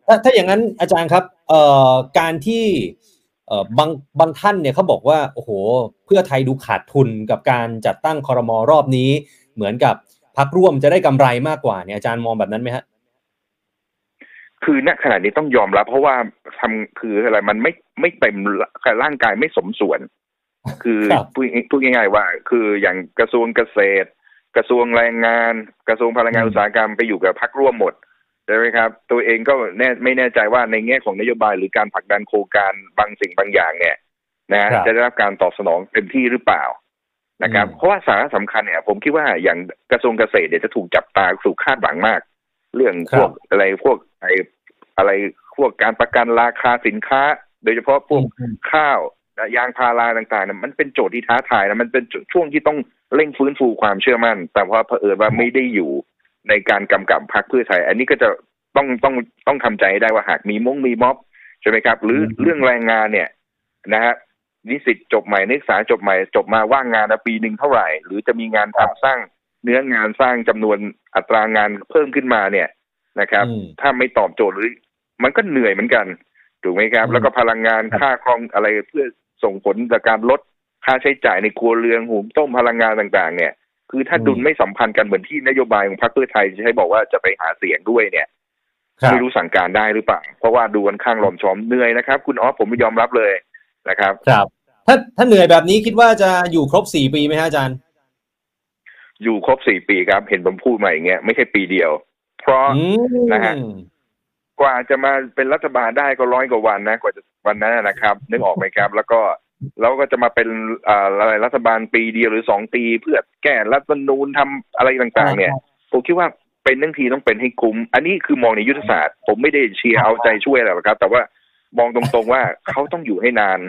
ถ้าถ้าอย่างนั้นอาจารย์ครับเอ่อการที่เอ่อบางบางท่านเนี่ยเขาบอกว่าโอ้โห เพื่อไทยดูขาดทุนกับการจัดตั้งคอรมอรอบนี้ เหมือนกับพักร่วมจะได้กำไรมากกว่าเนี่ยอาจารย์มองแบบนั้นไหมฮะ คือณขณะนี้ต้องยอมรับเพราะว่าทำคืออะไรมันไม่ไม่เต็มร่างกายไม่สมส่วน คือครับพูดพูดง่ายๆว่า คืออย่างกระทรวงเกษตร กระทรวงแรงงาน กระทรวงพลังงานอืมอุตสาหกรรมไปอยู่กับพรรคร่วมหมดใช่ไหมครับ ตัวเองก็แน่ไม่แน่ใจว่าในแง่ของนโยบายหรือการผลักดันโครงการบางสิ่งบางอย่างเนี่ยนะฮะครับจะได้รับการตอบสนองเต็มที่หรือเปล่านะครับอืมเพราะว่าสาระสำคัญเนี่ย ผมคิดว่าอย่างกระทรวงเกษตรเนี่ยจะถูกจับตาถูกคาดหวังมาก เรื่องพวกอะไรพวกไอ อะไรพวกการประกันราคาสินค้า โดยเฉพาะพวกอืมข้าวนะยางพาราต่างๆนะมันเป็นโจทย์ที่ท้าทายนะมันเป็นช่วงที่ต้องเร่งฟื้นฟูความเชื่อมั่น แต่ว่าเผอิญว่าไม่ได้อยู่ในการกำกับพรรคเพื่อไทย อันนี้ก็จะต้องต้องต้องทำใจให้ได้ว่าหากมีมงมีม็อบใช่ไหมครับ หรืออืมเรื่องแรงงานเนี่ยนะฮะนิสิตจบใหม่นักศึกษาจบใหม่จบมาว่างงานนะปีหนึ่งเท่าไหร่ หรือจะมีงานทำสร้างเนื้องานสร้างจำนวนอัตรางานเพิ่มขึ้นมาเนี่ย นะครับอืมถ้าไม่ตอบโจทย์หรือ มันก็เหนื่อยเหมือนกันถูกไหมครับอืมแล้วก็พลังงานครับค่าครองอะไรเพื่อส่งผลจากการลดค่าใช้จ่ายในครัวเรือนหุงต้มพลังงานต่างๆ เนี่ย คือถ้าอืมดุลไม่สัมพันธ์กันเหมือนที่นโยบายของพรรคเพื่อไทยจะให้บอกว่าจะไปหาเสียงด้วยเนี่ยครับไม่รู้สั่งการได้หรือเปล่าเพราะว่าดูกันข้างลอมชอมเหนื่อยนะครับ คุณออฟผมไม่ยอมรับเลยนะครับ ครับ ถ้าถ้าเหนื่อยแบบนี้คิดว่าจะอยู่ครบสี่ปีไหมฮะอาจารย์ อยู่ครบสี่ปีครับ เห็นผมพูดมาอย่างเงี้ยไม่ใช่ปีเดียว เพราะอืมนะฮะกว่าจะมาเป็นรัฐบาลได้ก็ร้อยกว่าวันนะกว่าจะวันนั้นนะครับ นึกออกไหมครับ แล้วก็เราก็จะมาเป็นอ่าอะไรรัฐบาลปีเดียวหรือสองปีเพื่อแก้รัฐธรรมนูญทำอะไรต่าง ๆ เนี่ยผมคิดว่าเป็นทั้งทีต้องเป็นให้คุ้ม อันนี้คือมองในยุทธศาสตร์ ผมไม่ได้เชียร์เอาใจช่วยอะไรหรอกครับ แต่ว่ามองตรงๆว่าเขาต้องอยู่ให้นาน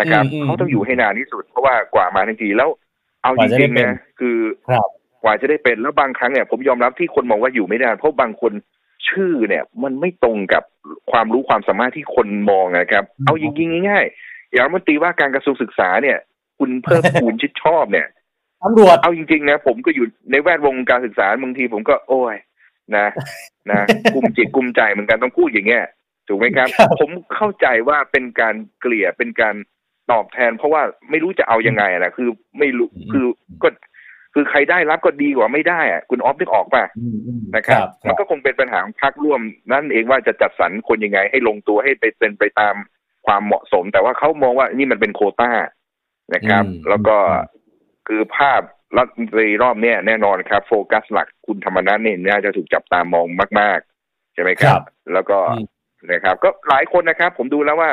นะครับอืมอืมเขาต้องอยู่ให้นานที่สุดเพราะว่ากว่ามาทั้งทีแล้ว เอากจว่าจะได้ริงๆเป็นนะคือครับ กว่าจะได้เป็นแล้วบางครั้งเนี่ยผมยอมรับที่คนมองว่าอยู่ไม่นานเพราะบางคนชื่อเนี่ย มันไม่ตรงกับความรู้ความสามารถที่คนมองนะครับอืมเอายิงๆง่ายๆอย่างรัฐมนตรีว่าการกระทรวงศึกษาเนี่ย คุณเพิ่มพูนชิดชอบเนี่ยตำรวจเอาจริงๆนะผมก็อยู่ในแวดวงการศึกษาบางทีผมก็โอ้ยนะนะกุมจิตกุมใจเหมือนกันต้องพูดอย่างเงี้ยถูกไหมครับครับ ผมเข้าใจว่าเป็นการเกลี่ยเป็นการตอบแทน เพราะว่าไม่รู้จะเอายังไงนะคือไม่รู้คือก็ คือใครได้รับก็ดีกว่าไม่ได้อะคุณออฟนึกออกป่ะอืมอืมนะครับคมัรันบก็คงเป็นปัญหาของพรรคร่วม นั่นเองว่าจะจัดสรรคนยังไง ให้ลงตัวให้ไปเป็นไปตามความเหมาะสม แต่ว่าเขามองว่านี่มันเป็นโควต้านะครับอืมแล้วก็อืมคือภาพรัฐมนตรีรอบเนี้ยแน่นอนครับ โฟกัสหลักคุณธรรมนัฐเนี่ยน่าจะถูกจับตามองมาก ๆ ใช่ไหมครัครับบแล้วก็อืมนะครับ ก็หลายคนนะครับ ผมดูแล้วว่า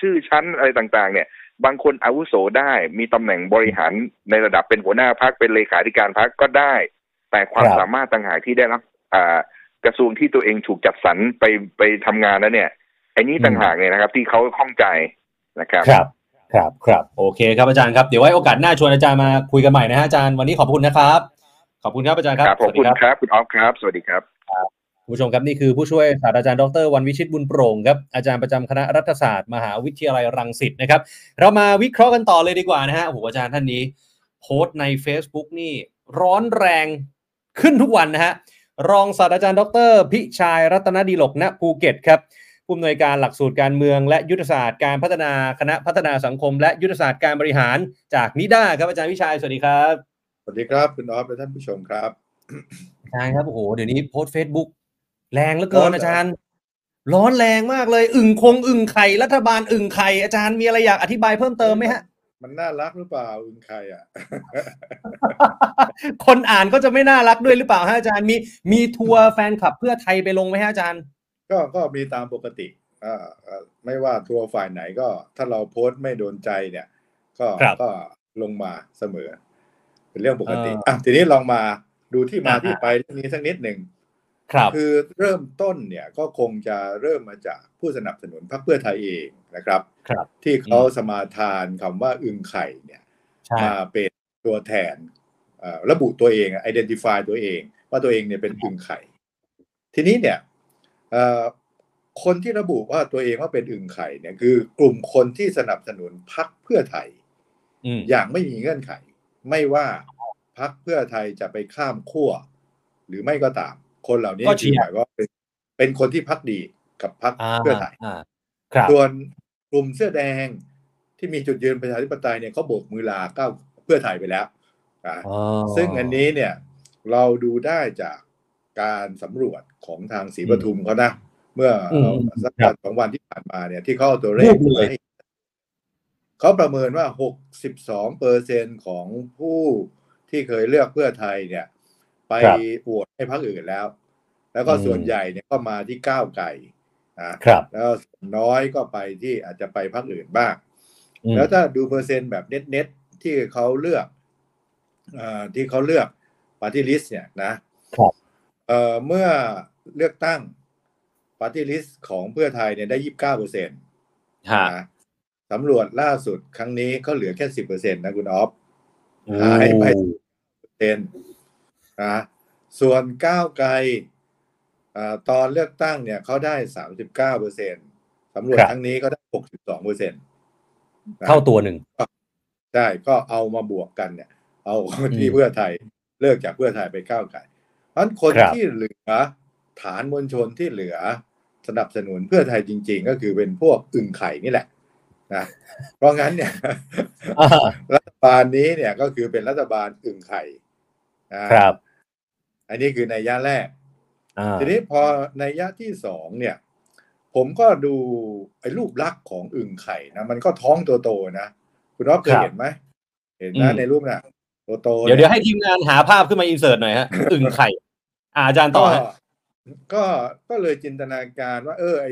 ชื่อชั้นอะไรต่าง ๆ เนี่ย บางคนอาวุโสได้มีตำแหน่งบริหารในระดับเป็นหัวหน้าพักเป็นเลขาธิการพักก็ได้ แต่ความครับสามารถต่างหากที่ได้รับอ่ากระทรวงที่ตัวเองถูกจัดสรรไปไปทำงานแล้วเนี่ยไอ้นี้ต่างหากเนี่ยนะครับ ที่เขาข้องใจนะครับครับครับครับโอเคครับอาจารย์ครับเดี๋ยวไว้โอกาสหน้าชวนอาจารย์มาคุยกันใหม่นะฮะอาจารย์วันนี้ขอบคุณนะครับ ขอบคุณครับอาจารย์ครับครับขอบคุณสวัสดีครับคุณออฟครับ สวัสดีครับ คุณผู้ชมครับนี่คือผู้ช่วยศาสตราจารย์ดรวันวิชิตบุญโปร่งครับอาจารย์ประจำคณะรัฐศาสตร์มหาวิทยาลัยรังสิตนะครับ เรามาวิเคราะห์กันต่อเลยดีกว่านะฮะโอ้โหอาจารย์ท่านนี้ โพสต์ใน Facebook นี่ร้อนแรงขึ้นทุกวันนะฮะรองศาสตราจารย์ดร พิชัยรัตนดิลกณภูเก็ตครับผู้อำนวยการหลักสูตรการเมืองและยุทธศาสตร์การพัฒนาคณะพัฒนาสังคม และยุทธศาสตร์การบริหารจากนิด้าครับอาจารย์พิชัยสวัสดีครับ สวัสดีครับคุณออฟและท่านผู้ชมครับอาจารย์ครับโอ้โหเดี๋ยวนี้โพสต์ Facebook แรงเหลือเกิร้อนนเหรออาจารย์ ร้อนแรงมากเลย อึ่งคง อึ่งไข่รัฐบาลอึ่งไข่อาจารย์มีอะไรอยากอธิบายเพิ่มเติมไหมฮะ มันน่ารักหรือเปล่าอึงใครอะ คนอ่านก็จะไม่น่ารักด้วยหรือเปล่าฮะอาจารย์มีมีทัวร์แฟนคลับเพื่อไทยไปลงไหมฮะอาจารย์ ก็ก็มีตามปกติอ่าอ่าไม่ว่าทัวร์ฝ่ายไหนก็ ถ้าเราโพสต์ไม่โดนใจเนี่ย ก็ครับก็ลงมาเสมอ เป็นเรื่องปกติเอออ่อะทีนี้ลองมาดูที่มาอ่าที่ไปเรื่องนี้สักนิดหนึ่ง ครับคือเริ่มต้นเนี่ยก็คงจะเริ่มมาจากผู้สนับสนุนพรรคเพื่อไทยเองนะครับครับ ที่เขาสมาทานคำว่าอึงไข่เนี่ยใช่มาเป็นตัวแทนเอ่อระบุตัวเอง identify ตัวเอง ว่าตัวเองเนี่ยเป็นอึ่งไข่ ทีนี้เนี่ยเอ่อคนที่ระบุว่าตัวเองว่าเป็นอึ่งไข่เนี่ยคือกลุ่มคนที่สนับสนุนพรรคเพื่อไทยอืมอย่างไม่มีเงื่อนไข ไม่ว่าพรรคเพื่อไทยจะไปข้ามขั้วหรือไม่ก็ตาม คนเหล่านี้ก็เชีคือยร์หมายว่าเป็นเป็นคนที่พักดีกับพรรคอ่าเพื่อไทยอ่าครับส่วนกลุ่มเสื้อแดงที่มีจุดยืนประชาธิปไตยเนี่ยเขาโบกมือลาก้าวเพื่อไทยไปแล้วอ่าอ๋อซึ่งอันนี้เนี่ยเราดูได้จากการสำรวจของทางศรีปทุมเขานะเมื่ออมสักครับสองวันที่ผ่านมาเนี่ยที่เขาเอาตัวเลขรูปเลยมาให้เขาประเมินว่า 62เปอร์เซ็นของผู้ที่เคยเลือกเพื่อไทยเนี่ย ไปครับโหวตให้พรรคอื่นแล้ว แล้วก็อืมส่วนใหญ่เนี่ยก็มาที่ก้าวไก่นะครับแล้วส่วนน้อยก็ไปที่อาจจะไปพรรคอื่นบ้างอืมแล้วถ้าดูเปอร์เซ็นต์แบบเน็ตๆที่เขาเลือกเอ่อที่เขาเลือกปาร์ตี้ลิสต์เนี่ยนะครับเอ่อเมื่อเลือกตั้งปาร์ตี้ลิสต์ของเพื่อไทยเนี่ยได้ยี่บเก้าเปอร์เซ็นต์ฮะนะสำรวจล่าสุดครั้งนี้ก็เหลือแค่สิบเปอร์เซ็นต์นะคุณออฟหายไปเซ็น นะส่วนก้าวไกลอ่าตอนเลือกตั้งเนี่ยเขาได้สามสิบเก้าเปอร์เซ็นต์สำรวจครับครั้งนี้ก็ได้หกสิบสองเปอร์เซ็นต์เท่าตัวหนึ่งใช่ก็เอามาบวกกันเนี่ย เอาที่อืมเพื่อไทยเลิกจากเพื่อไทยไปก้าวไกลเพราะฉะนั้นคนครับที่เหลือฐานมวลชนที่เหลือสนับสนุนเพื่อไทยจริง ๆ ก็คือเป็นพวกอึ่งไข่นี่แหละนะเพราะงั้นเนี่ยอ่ารัฐบาลนี้เนี่ยก็คือเป็นรัฐบาลอึ่งไข่นะครับ อันนี้คือในยยะแรกอ่าทีนี้พอในยยะที่สองเนี่ย ผมก็ดูไอ้รูปลักษณ์ของอึ่งไข่นะมันก็ท้องโตๆนะ คุณรอบเคยเห็นไหมเห็นนะในรูปน่ะโตๆเดี๋ยวนี่เดี๋ยวให้ทีมงานหาภาพขึ้นมาอินเสิร์ตหน่อยฮะอึ่งไข่อ่าอาจารย์ต่ก็อฮะก็ก็เลยจินตนาการว่า เออไอ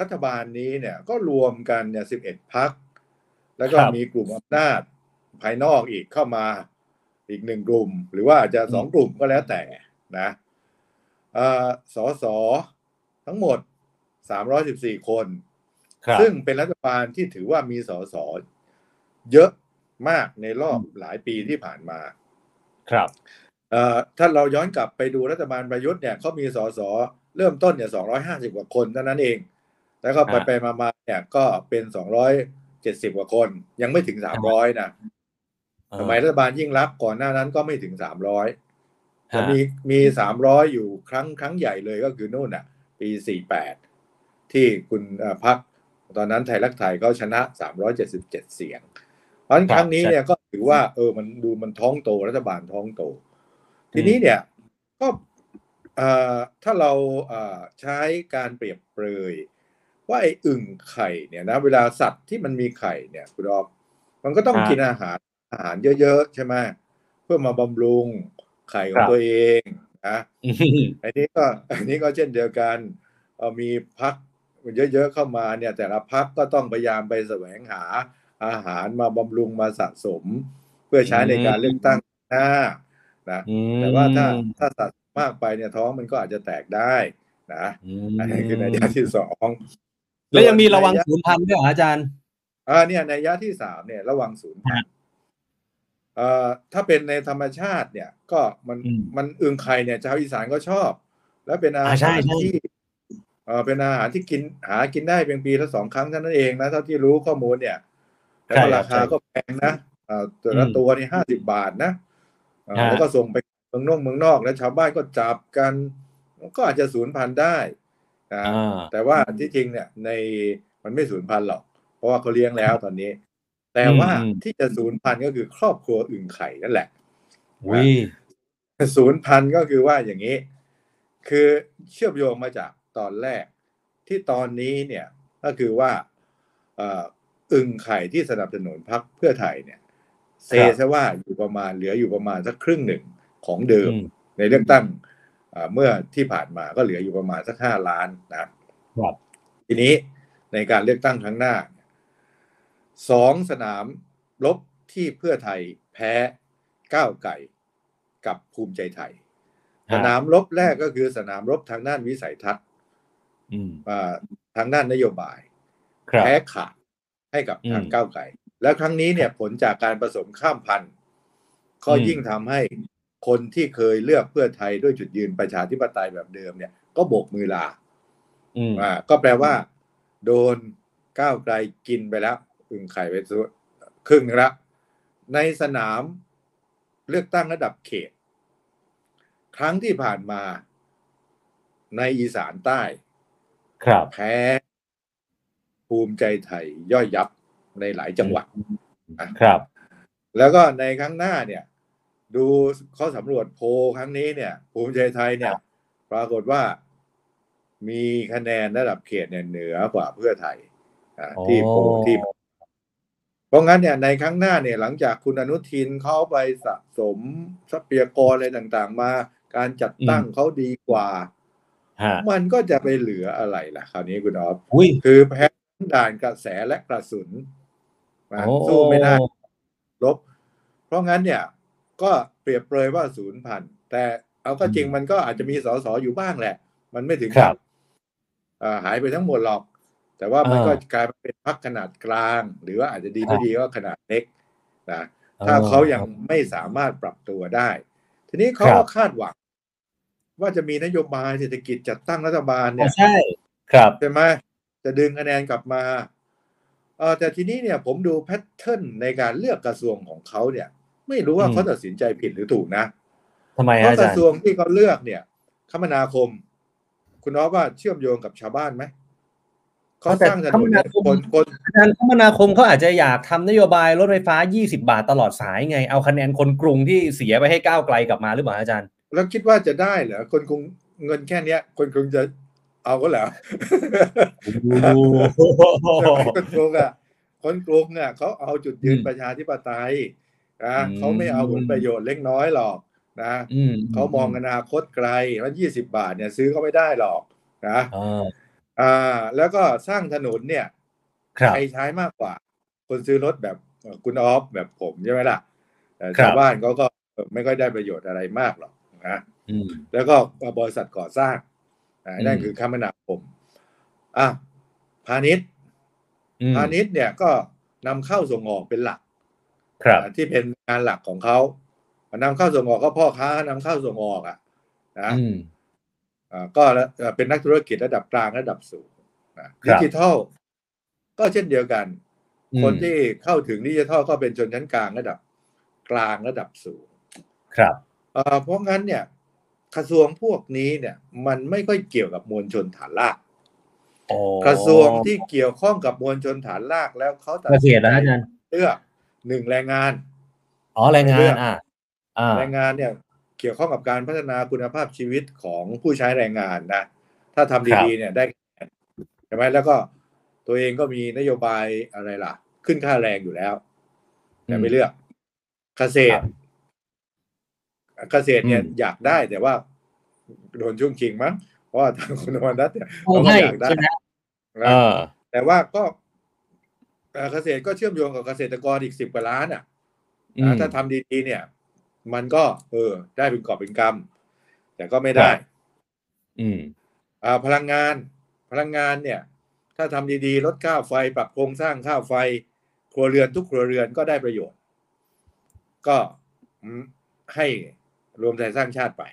รัฐบาลนี้เนี่ยก็รวมกันเนี่ยสิบเอ็ดพัก แล้วก็มีกลุ่มอำนาจภายนอกอีกเข้ามาอีกหนึ่งกลุ่ม หรือว่าอาจจะสองกลุ่มก็แล้วแต่ นะเอ่อสอสอทั้งหมดสามร้อยสิบสี่คนครับซึ่งเป็นรัฐบาลที่ถือว่ามีสสเยอะมากในรอบหลายปีที่ผ่านมา ครับเอ่อถ้าเราย้อนกลับไปดูรัฐบาลประยุทธ์เนี่ยเขามีสสเริ่มต้นเนี่ยสองร้อยห้าสิบกว่าคนเท่านั้นเอง แล้วก็ไปฮะไปมามาเนี่ยก็เป็นสองร้อยเจ็ดสิบกว่าคน ยังไม่ถึงสามร้อยนะสมัยรัฐบาลยิ่งรักษณ์ก่อนหน้านั้นก็ไม่ถึงสา มร้อยแต่ฮะมีมีสามร้อยอยู่ครั้งครั้งใหญ่เลยก็คือนู่นน่ะ ปีสี่แปดที่คุณเอ่อพักตอนนั้นไทยรักไทยเขาชนะสามร้อยเจ็ดสิบเจ็ดเสียง เพราะฉะนั้นครับครั้งนี้ใช่เนี่ยก็ถือว่า เออมันดูมันท้องโตรัฐบาลท้องโต ทีนี้เนี่ยก็เอ่อถ้าเราเอ่อใช้การเปรียบเปรยว่าไอ้อึ่งไข่เนี่ยนะเวลาสัตว์ที่มันมีไข่เนี่ยคุณรอบมันก็ต้องครับกินอาหารอาหารเยอะๆใช่ไหมเพื่อมาบำรุง ไข่ขอครังบตัวเองนะอืมอันนี้ก็อันนี้ก็เช่นเดียวกันเอ่อมีพักเยอะๆเข้ามาเนี่ย แต่ละพักก็ต้องพยายามไปแสวงหาอาหารมาบำรุงมาสะสม เพื่อใช้ในการเลือกตั้งหน้านะอืมแต่ว่าถ้าถ้าสะสมมากไปเนี่ยท้องมันก็อาจจะแตกได้นะอืมอันนี้คือในยะที่สองแล้วยังมีระวังส่นนัยยศูนย์พันธุ์ด้วยเหรออาจารย์อ่าเนี่ยในยะที่สามเนี่ยระวังศูนย์พัน ถ้าเป็นในธรรมชาติเนี่ย ก็มันอืมมันอึงไข่เนี่ยชาวอีสานก็ชอบ แล้วเป็นอาอ่าใช่หารใช่ที่เออเป็นอาหารที่กินหากินได้เพียงปีละสองครั้งเท่านั้นเองนะเท่าที่รู้ข้อมูลเนี่ยแล้วก็ราคาก็แพงนะเอ่อตัวละอืมตัวนี่ห้าสิบบาทนะเอ่อฮะแล้วก็ส่งไปเมืองนอกเมืองนอกแล้วชาวบ้านก็จับกัน ก็อาจจะสูญพันธุ์ได้นะอ่าแต่ว่าที่จริงเนี่ยในมันไม่สูญพันธุ์หรอก เพราะว่าเขาเลี้ยงแล้วตอนนี้ แต่ว่าอืมที่จะสูญพันธุ์ก็คือครอบครัวอึ่งไข่นั่นแหละวิศูนย์พันธุ์ก็คือว่าอย่างนี้ คือเชื่อมโยงมาจากตอนแรก ที่ตอนนี้เนี่ยก็คือว่าเอ่ออึ่งไข่ที่สนับสนุนพรรคเพื่อไทยเนี่ยเซซะว่าอยู่ประมาณเหลืออยู่ประมาณสักครึ่งหนึ่งของเดิมอืมในเลือกตั้งเอ่อเมื่อที่ผ่านมาก็เหลืออยู่ประมาณสักห้าล้านนะครับทีนี้ในการเลือกตั้งครั้งหน้าเนี่ย สองสนามรบที่เพื่อไทยแพ้ก้าวไก่กับภูมิใจไทยฮะสนามรบแรกก็คือสนามรบทางด้านวิสัยทัศน์อืมอ่าทางด้านนโยบายครับแพ้ขาดให้กับทางอืมก้าวไก่ แล้วครั้งนี้เนี่ยผลจากการผสมข้ามพันธุ์ก็อืมยิ่งทำให้คนที่เคยเลือกเพื่อไทยด้วยจุดยืนประชาธิปไตยแบบเดิมเนี่ย ก็โบกมือลาอืมอ่าก็แปลว่า โดนก้าวไกลกินไปแล้ว อึ่งไข่ไปส่วนครึ่งหนึงแล้วในสนามเลือกตั้งระดับเขต ครั้งที่ผ่านมาในอีสานใต้ ครับแพ้ภูมิใจไทยย่อยยับในหลายจังหวัดครับ แล้วก็ในครั้งหน้าเนี่ย ดูเขาสำรวจโพลครั้งนี้เนี่ย ภูมิใจไทยเนี่ย ปรากฏว่ามีคะแนนระดับเขตเนี่ยเหนือกว่าเพื่อไทยอ่าที่โพลที่ เพราะงั้นเนี่ยในครั้งหน้าเนี่ยหลังจากคุณอนุทินเขาไปสะสมทรัพยากรอะไรต่างๆ มาการจัดตั้งเขาดีกว่าฮะมันก็จะไปเหลืออะไรล่ะ คราวนี้คุณออฟอุ้ยคือแพ้ด่านกระแสและกระสุนนะโอ้สู้ไม่ได้ลบ เพราะงั้นเนี่ย ก็เปรียบเปรยว่าศูนย์พันแต่เอาก็จริงมันก็อาจจะมีสสอยู่บ้างแหละ มันไม่ถึงครักับบอ่าหายไปทั้งหมดหรอก แต่ว่ามันอ่าก็กลายมาเป็นพักขนาดกลาง หรือว่าอาจจะดีครัไม่บดีก็ขนาดเล็กนะถ้าเขายังไม่สามารถปรับตัวได้ ทีนี้เขาครัก็บคาดหวัง ว่าจะมีนโยบายเศรษฐกิจจัดตั้งรัฐบาลอ๋เนี่อยใช่ ครับใช่ไหมจะดึงคะแนนกลับมาเออแต่ทีนี้เนี่ยผมดูแพทเทิร์นในการเลือกกระทรวงของเขาเนี่ย ไม่รู้ว่าอืมเขาตัดสินใจผิดหรือถูกนะทำไมเพฮะราะอากจาระรย์ทรวงที่เขาเลือกเนี่ย คมนาคม คุณน้องว่าเชื่อมโยงกับชาวบ้านไหม เขาสร้างถนนเนี่ยคนคนอาจารย์คมนาคมเขาอาจจะอยากทำนโยบายรถไฟฟ้า 20 บาทตลอดสายไง เอาคะแนนคนกรุงที่เสียไปให้ก้าวไกลกลับมาหรือเปล่าอาจารย์ แล้วคิดว่าจะได้เหรอคนกรุงเงินแค่เนี้ย คนกรุงจะเอาก็เหรอคนกรุงอะคนกรุงอะเขาเอาจุดยืนอืมประชาธิปไตยนะอืมเขาไม่เอาผลประโยชน์เล็กน้อยหรอกนะอืมเขามองอนาคตไกลว่ายี่สิบาทเนี่ยซื้อเขาไม่ได้หรอกนะ อ่าอ่าแล้วก็สร้างถนนเนี่ยครับใครใช้มากกว่า คนซื้อรถแบบเอ่อคุณออฟแบบผมใช่ไหมล่ะแต่ครับชาวบ้านเขาก็เอ่อไม่ค่อยได้ประโยชน์อะไรมากหรอกนะอืมแล้วก็บริษัทก่อสร้างอ่าอืมนั่นคือคมนาคมอะพาณิชย์อืมพาณิชย์เนี่ยก็นำเข้าส่งออกเป็นหลัก ครับอ่าที่เป็นงานหลักของเขานำเข้าส่งออกก็พ่อค้านำเข้าส่งออกอะนะอืมอ่า ก็แล้วเอ่อเป็นนักธุรกิจระดับกลางระดับสูงนะครับดิจิทัลก็เช่นเดียวกันอืมคนที่เข้าถึงดิจิทัลก็เป็นชนชั้นกลางระดับกลางระดับสูง ครับเอ่อเพราะงั้นเนี่ยกระทรวงพวกนี้เนี่ยมันไม่ค่อยเกี่ยวกับมวลชนฐานรากอ๋อกระทรวงที่เกี่ยวข้องกับมวลชนฐานรากแล้วเขาตัดเกษสินตรนะใจอาจารย์เลือกหนึ่งแรงงาน อ๋อแรงงาเลืนอกอ่าอ่าแรงงานเนี่ย เกี่ยวข้องกับการพัฒนาคุณภาพชีวิตของผู้ใช้แรงงานนะ ถ้าทำดีๆเนี่ยได้ใช่ไหมแล้วก็ตัวเองก็มีนโยบายอะไรล่ะ ขึ้นค่าแรงอยู่แล้วแต่ไม่เลือกเกษตรเกษตรเนี่ยอืมอยากได้แต่ว่าโดนช่วงชิงมั้งเพราะว่าทางคุณอมรรัตน์เนี่ยโอ้เขาก็ให้อยากได้ใช่ไหมนะเออแต่ว่าก็เอ่อเกษตรก็เชื่อมโยงกับเกษตรกรอีกสิบกว่าล้านอะอืมอ่าถ้าทำดีๆเนี่ย มันก็ เออ ได้เป็นกอบเป็นกำแต่ก็ไม่ได้ครับอืม อ่า พลังงาน พลังงานเนี่ย ถ้าทำดีๆ ลดค่าไฟ ปรับโครงสร้างค่าไฟ ครัวเรือนทุกครัวเรือนก็ได้ประโยชน์ ก็อืมให้รวมไทยสร้างชาติไป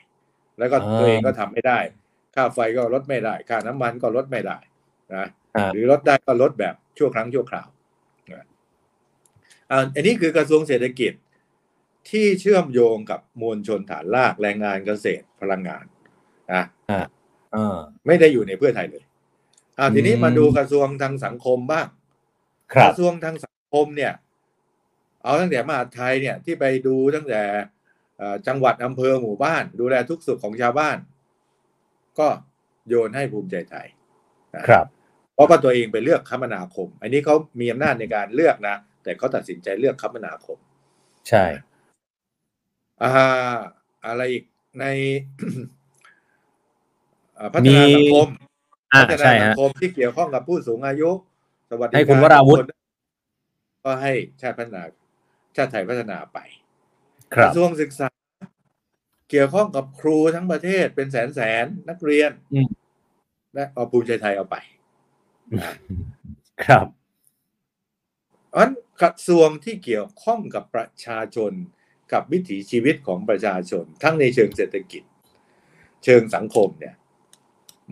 แล้วก็อ่าตัวเองก็ทำไม่ได้ ค่าไฟก็ลดไม่ได้ ค่าน้ำมันก็ลดไม่ได้นะอ่าหรือลดได้ก็ลดแบบชั่วครั้งชั่วคราวนะอ่าอันนี้คือกระทรวงเศรษฐกิจ ที่เชื่อมโยงกับมวลชนฐานรากแรงงานเกษตรพลังงานนะอ่าไม่ได้อยู่ในเพื่อไทยเลยอ่าทีนี้อืมมาดูกระทรวงทางสังคมบ้างครักบระทรวงทางสังคมเนี่ย เอาตั้งแต่มหาดไทยเนี่ยที่ไปดูตั้งแต่เอ่อจังหวัดอำเภอหมู่บ้าน ดูแลทุกสุขของชาวบ้าน ก็โยนให้ภูมิใจไทยนะครับเพราะว่าตัวเองไปเลือกคมนาคม อันนี้เขามีอำนาจในการเลือกนะ แต่เขาตัดสินใจเลือกคมนาคม ใช่ อ่าอะไรอีกในอ่าพัฒนาสังคมอ่าพัฒนาใช่สัฮะงคมที่เกี่ยวข้องกับผู้สูงอายุ สวัสดิให้การคุณวราวุธก็ให้ชาติพัฒนา ชาติไทยพัฒนาไปคกรับระทรวงศึกษา เกี่ยวข้องกับครูทั้งประเทศเป็นแสนแสนนักเรียนอืมและเอาภูมิใจไทยเอาไป ครับเพราะฉะนั้นกระทรวงที่เกี่ยวข้องกับประชาชน กับวิถีชีวิตของประชาชน ทั้งในเชิงเศรษฐกิจ เชิงสังคมเนี่ย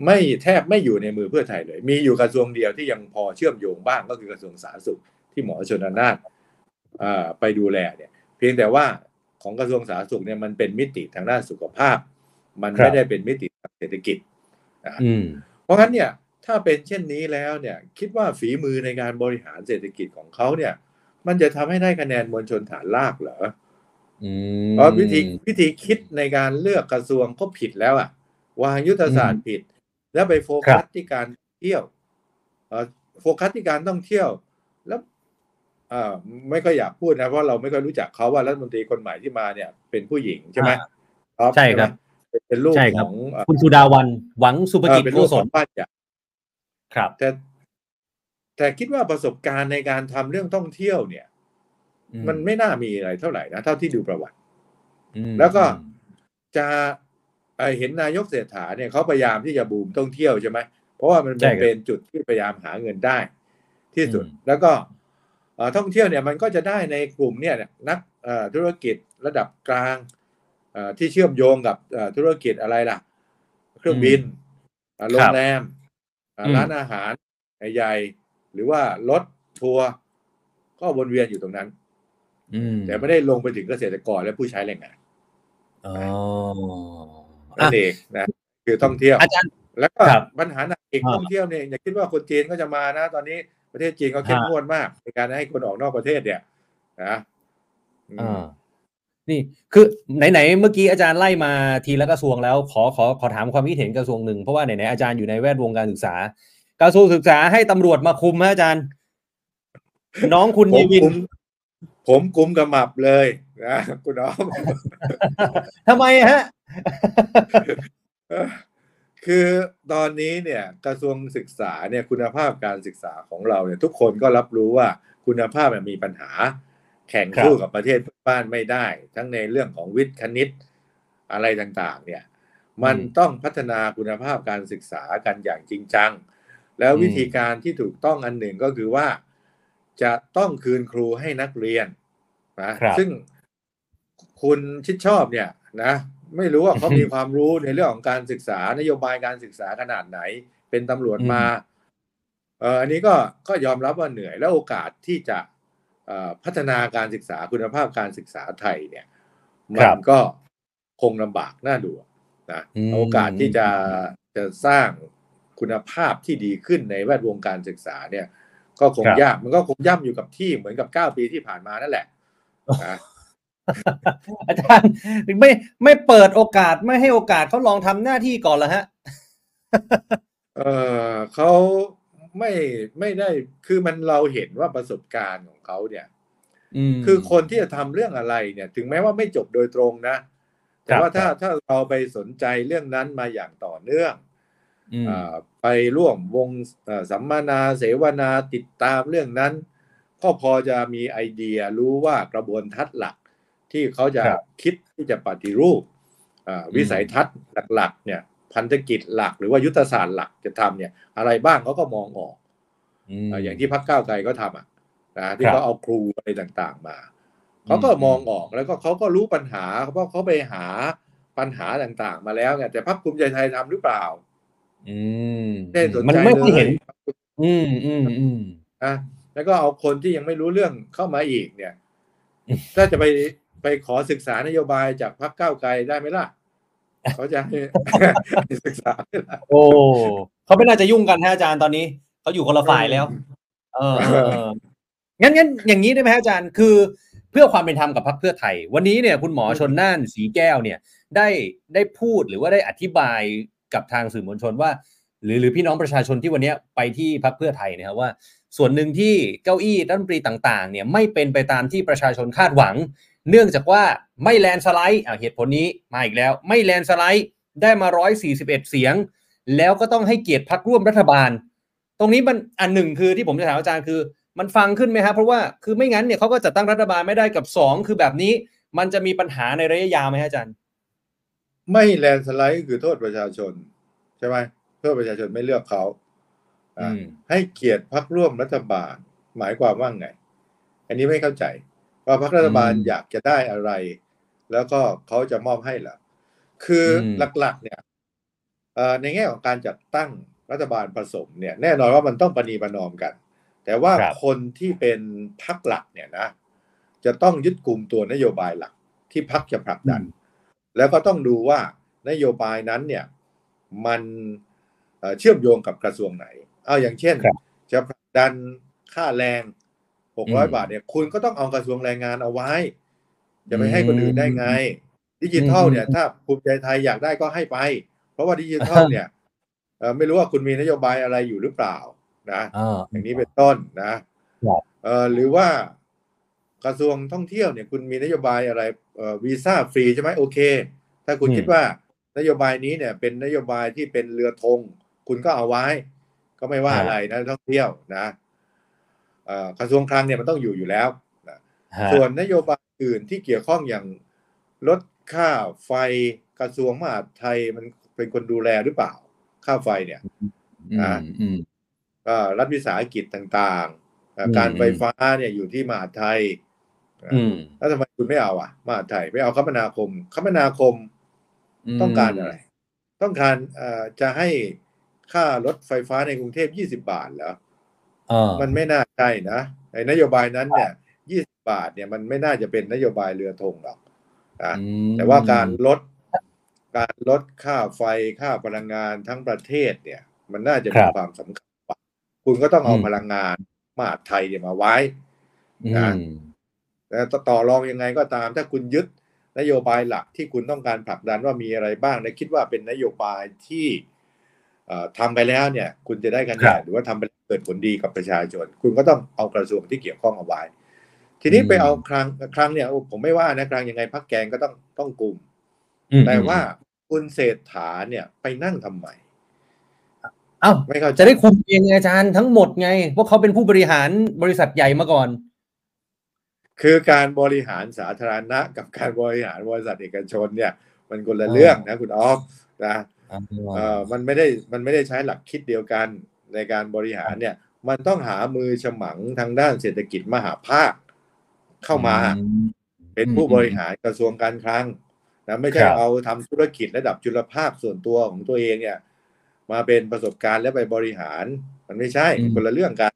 ไม่แทบไม่อยู่ในมือเพื่อไทยเลย มีอยู่กระทรวงเดียวที่ยังพอเชื่อมโยงบ้างก็คือกระทรวงสาธารณสุขที่หมอชนน่านอ่าไปดูแลเนี่ย เพียงแต่ว่าของกระทรวงสาธารณสุขเนี่ยมันเป็นมิติทางด้านสุขภาพ มันครับไม่ได้เป็นมิติทางเศรษฐกิจอืมเพราะงั้นเนี่ยถ้าเป็นเช่นนี้แล้วเนี่ย คิดว่าฝีมือในการบริหารเศรษฐกิจของเขาเนี่ย มันจะทำให้ได้คะแนนมวลชนฐานรากเหรออืม เพราะวิธีวิธีคิดในการเลือกกระทรวงก็ผิดแล้วอะวางยุทธศาสตร์ผิด แล้วไปโฟกัสที่การเที่ยวเอ่อโฟกัสที่การท่องเที่ยว แล้วอ่าไม่ค่อยอยากพูดนะเพราะเราไม่ค่อยรู้จักเขาว่ารัฐมนตรีคนใหม่ที่มาเนี่ย เป็นผู้หญิงใช่ไหมอ่าใช่ครับไหมเป็นลูกใช่คขรับองเอ่อคุณสุดาวันหวังสุภเอ่กิอจเป็นโกลูกศขอลงป้าใหญ่ครับแต่แต่คิดว่าประสบการณ์ในการทำเรื่องท่องเที่ยวเนี่ยอื มันไม่น่ามีอะไรเท่าไหร่นะเท่าที่ดูประวัติอืมแล้วก็จะเอ่อเห็นนายกเศรษฐาเนี่ยเขาพยายามที่จะบูมท่องเที่ยวใช่ไหมเพราะว่ามันเป็นเป็นจุดที่พยายามหาเงินได้ ที่สุดแล้วก็เอ่อท่องเที่ยวเนี่ยมันก็จะได้ในกลุ่มเนี่ยนักเอ่อธุรกิจระดับกลางเอ่อที่เชื่อมโยงกับเอ่อธุรกิจอะไรล่ะ เครื่องบินเอ่อโรงแรมเอ่อร้านอาหารใหญ่ๆหรือว่ารถทัวร์ก็วนเวียนอยู่ตรงนั้นอืม แต่ไม่ได้ลงไปถึงเกษตรกรและผู้ใช้แรงงานอ๋อนั่นเองนะคือท่องเที่ยวอาจารย์แล้วก็ครับปัญหาหนักอีกอ่าท่องเที่ยวเนี่ยอย่าคิดว่าคนจีนก็จะมานะ ตอนนี้ประเทศจีนก็เข้มฮะงวดมาก ในการให้คนออกนอกประเทศเนี่ยนะอืมอ่านี่คือไหนๆเมื่อกี้อาจารย์ไล่มาทีละกระทรวงแล้ว ขอขอขอถามความคิดเห็นกระทรวงหนึ่งเพราะว่าไหนๆอาจารย์อยู่ในแวดวงการศึกษากระทรวงศึกษาให้ตำรวจมาคุมฮะอาจารย์ น้องคุณผมยีวินกุม ผมกุมกระหมับเลยนะคุณน้องทำไมฮะ คือตอนนี้เนี่ยกระทรวงศึกษาเนี่ยคุณภาพการศึกษาของเราเนี่ยทุกคนก็รับรู้ว่าคุณภาพมันมีปัญหา แข่งครับสู้กับประเทศเพื่อนบ้านไม่ได้ ทั้งในเรื่องของวิทย์คณิตอะไรต่างๆ เนี่ย มันต้องพัฒนาคุณภาพการศึกษากันอย่างจริงจัง แล้ววิธีการที่ถูกต้องอันหนึ่งก็คือว่า จะต้องคืนครูให้นักเรียนนะครับซึ่งคุณชิดชอบเนี่ยนะไม่รู้ว่าเขามีความรู้ในเรื่องของการศึกษานโยบายการศึกษาขนาดไหน เป็นตำรวจมาเอออันนี้ก็ก็ยอมรับว่าเหนื่อยและโอกาสที่จะเอ่อพัฒนาการศึกษาคุณภาพการศึกษาไทยเนี่ยคมัรันบก็คงลำบากน่าดูนะอืมโอกาสที่จะจะสร้างคุณภาพที่ดีขึ้นในแวดวงการศึกษาเนี่ย ก็คงครับยากมันก็คงย่ำอยู่กับที่เหมือนกับเก้าปีที่ผ่านมานั่นแหละนะอาจารย์ไม่ไม่เปิดโอกาสไม่ให้โอกาสเขาลองทำหน้าที่ก่อนเหรอฮะเออเขาไม่ไม่ได้คือมันเราเห็นว่าประสบการณ์ของเขาเนี่ยอืมคือคนที่จะทำเรื่องอะไรเนี่ย ถึงแม้ว่าไม่จบโดยตรงนะ แต่ว่าครัถ้าบถ้าเราไปสนใจเรื่องนั้นมาอย่างต่อเนื่องอืมอ่า ไปร่วมวงเอ่อสัมมนาเสวนาติดตามเรื่องนั้น ก็พอจะมีไอเดียรู้ว่ากระบวนทัศน์หลักที่เขาจะครับคิดที่จะปฏิรูปอ่าอืมวิสัยทัศน์หลักๆเนี่ยพันธกิจหลักหรือว่ายุทธศาสตร์หลักจะทำเนี่ย อะไรบ้างเขาก็มองออกมอ่าอย่างที่พักก้าวไกลก็ทำอะนะที่ครับเขาเอาครูอะไรต่างๆมาเขาก็มองออกแล้วก็เขาก็รู้ปัญหาเพราะเขาไปหาปัญหาต่างๆ มาแล้วไงแต่พรรคภูมิใจไทยทำหรือเปล่า อืมไม่ได้สนมันใจไม่ค่อยเลเห็นยอืมอืมอืมนะแล้วก็เอาคนที่ยังไม่รู้เรื่องเข้ามาอีกเนี่ย ถ้าจะไปไปขอศึกษานโยบายจากพรรคก้าวไกลได้ไหมล่ะ เขาจะให้ศึกษาไหมล่ะโอ้เขาไม่น่าจะยุ่งกันฮะอาจารย์ตอนนี้ เขาอยู่คนละฝ่ายแล้ว เออเออเอองั้นงั้นอย่างนี้ได้ไหมฮะอาจารย์ คือเพื่อความเป็นธรรมกับพรรคเพื่อไทย วันนี้เนี่ย คุณหมอชนน่านสีแก้วเนี่ย ได้ได้พูดหรือว่าได้อธิบาย กับทางสื่อมวลชนว่า หรือหรือพี่น้องประชาชนที่วันนี้ไปที่พรรคเพื่อไทยนะครับว่า ส่วนหนึ่งที่เก้าอี้รัฐมนตรีต่างๆเนี่ยไม่เป็นไปตามที่ประชาชนคาดหวัง เนื่องจากว่าไม่แลนสไลด์อะเหตุผลนี้มาอีกแล้ว ไม่แลนสไลด์ได้มา 141 เสียง แล้วก็ต้องให้เกียรติพักร่วมรัฐบาล ตรงนี้มันอันหนึ่งคือที่ผมจะถามอาจารย์คือ มันฟังขึ้นไหมครับเพราะว่าคือไม่งั้นเนี่ยเขาก็จัดตั้งรัฐบาลไม่ได้กับสองคือแบบนี้ มันจะมีปัญหาในระยะยาวไหมฮะอาจารย์ ไม่แลนด์สไลด์ก็คือโทษประชาชน ใช่ไหมเพื่อประชาชนไม่เลือกเขาอะอืมให้เกียรติพักร่วมรัฐบาล หมายความว่าไง อันนี้ไม่เข้าใจ ว่าพรรครัฐบาลอืมอยากจะได้อะไร แล้วก็เขาจะมอบให้เหรอคืออมหลักๆ เนี่ยเอ่อในแง่ของการจัดตั้งรัฐบาลผสมเนี่ย แน่นอนว่ามันต้องประนีประนอมกัน แต่ว่าครับคนที่เป็นพรรคหลักเนี่ยนะ จะต้องยึดกลุ่มตัวนโยบายหลักที่พรรคจะผลักดัน แล้วก็ต้องดูว่านโยบายนั้นเนี่ยมันเอ่อเชื่อมโยงกับกระทรวงไหน เอาอย่างเช่นครับจะผลักดันค่าแรงอืม600บาทเนี่ยคุณก็ต้องเอากระทรวงแรงงานเอาไว้ จะไปให้คนอื่นได้ไง ดิจิทัลเนี่ยอืมถ้าภูมิใจไทยอยากได้ก็ให้ไป เพราะว่าดิจิทัลเนี่ยเอ่อไม่รู้ว่าคุณมีนโยบายอะไรอยู่หรือเปล่านะอ่าอย่างนี้เป็นต้นนะครับเอ่อหรือว่า กระทรวงท่องเที่ยวเนี่ยคุณมีนโยบายอะไรเอ่อวีซ่าฟรีใช่ไหมโอเค ถ้าคุณอืมคิดว่านโยบายนี้เนี่ยเป็นนโยบายที่เป็นเรือธงคุณก็เอาไว้ ก็ไม่ว่าอะไรนะท่องเที่ยวนะเอ่อกระทรวงคลังเนี่ยมันต้องอยู่อยู่แล้วนะฮะส่วนนโยบายอื่นที่เกี่ยวข้องอย่างลดค่าไฟกระทรวงมหาดไทยมันเป็นคนดูแลหรือเปล่า ค่าไฟเนี่ยอืมอืมก็รัฐวิสาหกิจต่างๆเอ่ออมการไฟฟ้าเนี่ยอยู่ที่มหาดไทยอืม แล้วทำไมคุณไม่เอาอะ มหาดไทยไม่เอาคมนาคม คมนาคมต้องการอะไร ต้องการเอ่อจะให้ค่ารถไฟฟ้าในกรุงเทพ20บาทเหรออ่ามันไม่น่าใช่นะไอ้นโยบายนั้นเนี่ย20บาทเนี่ยมันไม่น่าจะเป็นนโยบายเรือธงหรอกนะอืมแต่ว่าการลดการลดค่าไฟค่าพลังงานทั้งประเทศเนี่ย มันน่าจะครัมีบความสำคัญกว่าคุณก็ต้องเอาอืมพลังงานมหาดไทยเนี่ยมาไว้อืนะม แต่ต่อรองยังไงก็ตาม ถ้าคุณยึดนโยบายหลักที่คุณต้องการผลักดันว่ามีอะไรบ้างและคิดว่าเป็นนโยบายที่เอ่อทำไปแล้วเนี่ย คุณจะได้คะแนครันบหรือว่าทำไปแล้วเกิดผลดีกับประชาชน คุณก็ต้องเอากระทรวงที่เกี่ยวข้องเอาไว้ ทีนี้อืมไปเอาครั้งครั้งเนี่ยโอ้ผมไม่ว่านะครั้งยังไงพักแกงก็ต้องต้องกลุ่มอืมแต่ว่าคุณเศรษฐาเนี่ยไปนั่งทำไมเอ้าไม่เข้าใจจะได้คุมเองไงอาจารย์ทั้งหมดไงเพราะเขาเป็นผู้บริหารบริษัทใหญ่มาก่อน คือการบริหารสาธารณะกับการบริหารบริษัทเอกชนเนี่ยมันคนละเรื่องนะคุณออฟนะเอ่อมันไม่ได้มันไม่ได้ใช้หลักคิดเดียวกันในการบริหารเนี่ยมันต้องหามือฉมังทางด้านเศรษฐกิจมหาภาคเข้ามา เป็นผู้บริหารกระทรวงการคลังนะไม่ใช่ครับเอาทำธุรกิจระดับจุลภาคส่วนตัวของตัวเองเนี่ย มาเป็นประสบการณ์แล้วไปบริหาร มันไม่ใช่อืมคนละเรื่องกัน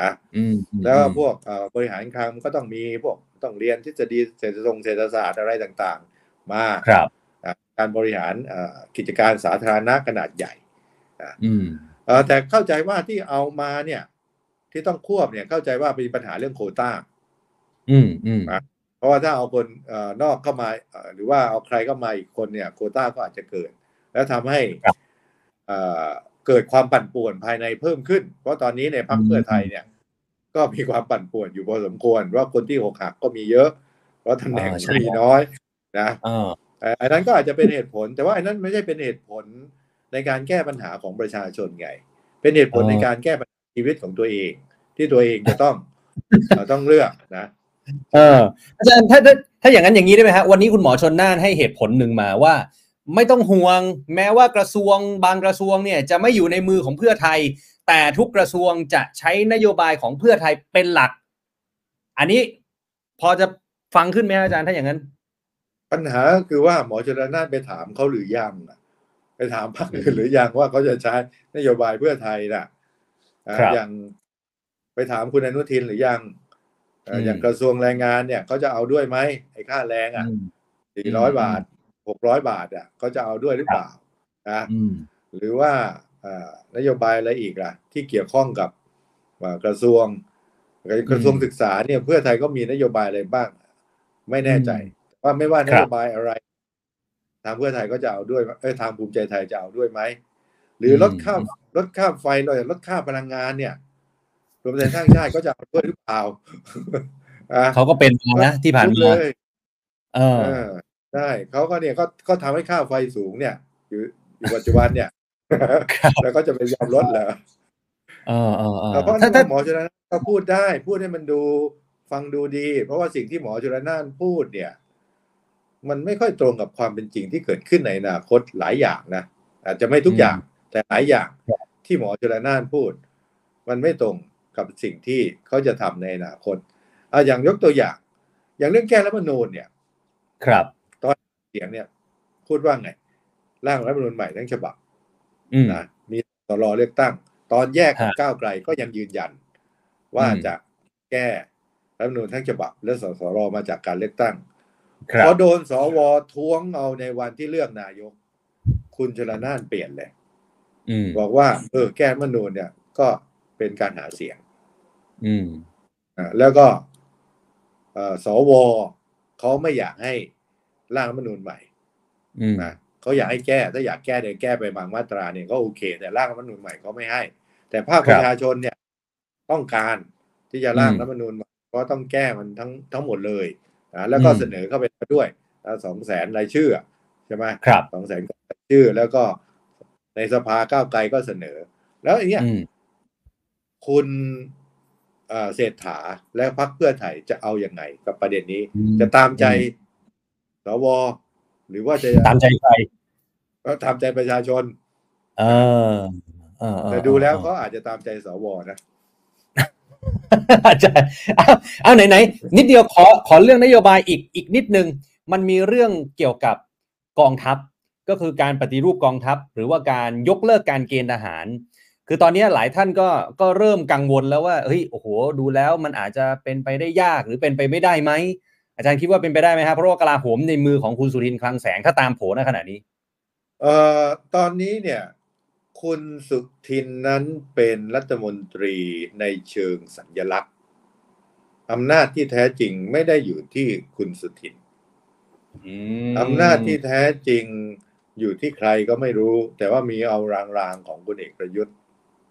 อะอืมแล้วก็พวกเอ่อบริหารคลังมันก็ต้องมีพวกต้องเรียนทฤษฎีเศรษฐศาสตร์เศรษฐศาสตร์อะไรต่างๆ มาครับอะการบริหารเอ่อกิจการสาธารณะขนาดใหญ่อืมเอ่อแต่เข้าใจว่าที่เอามาเนี่ย ที่ต้องควบเนี่ยเข้าใจว่ามีปัญหาเรื่องโควต้า อืมอืมเพราะว่าถ้าเอาคนเอ่อนอกเข้ามาเอ่อหรือว่าเอาใครเข้ามาอีกคนเนี่ย โควต้าก็อาจจะเกิดแล้วทำให้ครับ เอ่อเกิดความปั่นป่วนภายในเพิ่มขึ้น เพราะตอนนี้ในพรรคอืมเพื่อไทยเนี่ย ก็มีความปั่นป่วนอยู่พอสมควร ว่าคนที่หกหักก็มีเยอะ เพราะตำแหน่งอ่าใช่มีน้อยนะอ่าเอ่ออันนั้นก็อาจจะเป็นเหตุผล แต่ว่าอันนั้นไม่ใช่เป็นเหตุผลในการแก้ปัญหาของประชาชนไง เป็นเหตุผลอ๋อในการแก้ปัญหาชีวิตของตัวเอง ที่ตัวเองจะต้องเอ่อต้องเลือกนะเอออาจารย์ถ้าถ้าถ้าอย่างนั้นอย่างนี้ได้ไหมฮะวันนี้คุณหมอชนน่านให้เหตุผลหนึ่งมาว่า ไม่ต้องห่วง แม้ว่ากระทรวงบางกระทรวงเนี่ยจะไม่อยู่ในมือของเพื่อไทย แต่ทุกกระทรวงจะใช้นโยบายของเพื่อไทยเป็นหลัก อันนี้พอจะฟังขึ้นไหมอาจารย์ถ้าอย่างนั้น ปัญหาคือว่าหมอชลนานไปถามเขาหรือยังน่ะไปถามพรรคอื่นหรือยังว่าเขาจะใช้นโยบายเพื่อไทยน่ะอ่าครับอย่างไปถามคุณอนุทินหรือยังเอ่ออมอย่างกระทรวงแรงงานเนี่ยเขาจะเอาด้วยไหมไอ้ค่าแรงอะอืมสี่ร้อยอืมบาท หกร้อยบาทอะเขาจะเอาด้วยหรือเปล่านะอืมหรือว่าเอ่อนโยบายอะไรอีกล่ะ ที่เกี่ยวข้องกับเอ่อกระทรวง กระทรวงศึกษาเนี่ยเพื่อไทยก็มีนโยบายอะไรบ้าง ไม่แน่ใจ ว่าไม่ว่านครัโยบบายอะไร ทางเพื่อไทยก็จะเอาด้วยเอ้ยทางภูมิใจไทยจะเอาด้วยไหมหรือลดค่าลดค่าไฟลดลดค่าพลังงานเนี่ยรวมไทยสร้างชาติก็จะเอาด้วยหรือเปล่าอะเขาก็เป็นมานะที่ผ่านพูดมาเลยเออเออ ใช่เขาก็เนี่ยก็ก็ทำให้ค่าไฟสูงเนี่ย อยู่อยู่ปัจจุบันเนี่ยครับแล้วก็จะไปยอมลดเหรอเออเออเออเพราะถ้าถ้าหมอชลนานก็พูดได้ พูดให้มันดูฟังดูดี เพราะว่าสิ่งที่หมอชลนานพูดเนี่ย มันไม่ค่อยตรงกับความเป็นจริงที่เกิดขึ้นในอนาคตหลายอย่างนะอาจจะไม่ทุกอย่างแต่หลายอย่างที่หมอชลนานพูด มันไม่ตรงกับสิ่งที่เขาจะทำในอนาคตเอาอย่างยกตัวอย่าง อย่างเรื่องแก้รัฐธรรมนูญเนี่ย ครับ เสียงเนี่ย พูดว่าไง ร่างรัฐธรรมนูญใหม่ทั้งฉบับอืมนะมีสรเลือกตั้ง ตอนแยกกับฮะก้าวไกลก็ยังยืนยัน ว่าอืมจะแก้รัฐธรรมนูญทั้งฉบับ และสสรมาจากการเลือกตั้งครัพบอโดนสวท้วงเอาในวันที่เลือกนายก คุณชลนานเปลี่ยนเลยอืมบอกว่า เออ แก้รัฐธรรมนูญเนี่ย ก็เป็นการหาเสียง อืมอ่าแล้วก็เอ่อสวเขาไม่อยากให้ ร่างรัฐธรรมนูญใหม่อืมนะเขาอยากให้แก้ถ้าอยากแก้เนี่ยแก้ไปบางมาตราเนี่ยก็โอเค แต่ร่างรัฐธรรมนูญใหม่เขาไม่ให้ แต่ภาคคปรับระชาชนเนี่ยต้องการที่จะร่างอืมรัฐธรรมนูญใหม่เพราะต้องแก้มันทั้งทั้งหมดเลยนะแล้วก็อืมเสนอเข้าไปด้วยสองแสนรายชื่อใช่ไหมครับสองแสนรายชื่อ แล้วก็ในสภาก้าวไกลก็เสนอ แล้วอย่างเงี้ยอืมคุณเอ่อเศรษฐาและพรรคเพื่อไทยจะเอาอยัางไงกับประเด็นนี้อืมจะตามใจ สวหรือว่าจะตามใจใครก็ตามใจประชาชนเออเออเออแต่ดูแล้วเออเขาอาจจะตามใจสวนะอาจารย์เอาเอาไหนไหนๆนิดเดียวขอขอเรื่องนโยบายอีกอีกนิดนึง มันมีเรื่องเกี่ยวกับกองทัพ ก็คือการปฏิรูปกองทัพ หรือว่าการยกเลิกการเกณฑ์ทหาร คือตอนนี้หลายท่านก็ก็เริ่มกังวลแล้วว่าเฮ้ยโอ้โห ดูแล้วมันอาจจะเป็นไปได้ยากหรือเป็นไปไม่ได้ไหม อาจารย์คิดว่าเป็นไปได้ไหมครับเพราะว่ากลาโหมในมือของคุณสุรินทร์คลังแสงถ้าตามโผในขณะนี้ เอ่อตอนนี้เนี่ย คุณสุทินนั้นเป็นรัฐมนตรีในเชิงสัญลักษณ์อำนาจที่แท้จริงไม่ได้อยู่ที่คุณสุทินอำนาจที่แท้จริงอยู่ที่ใครก็ไม่รู้ แต่ว่ามีเอารางๆของคุณเอกประยุทธ์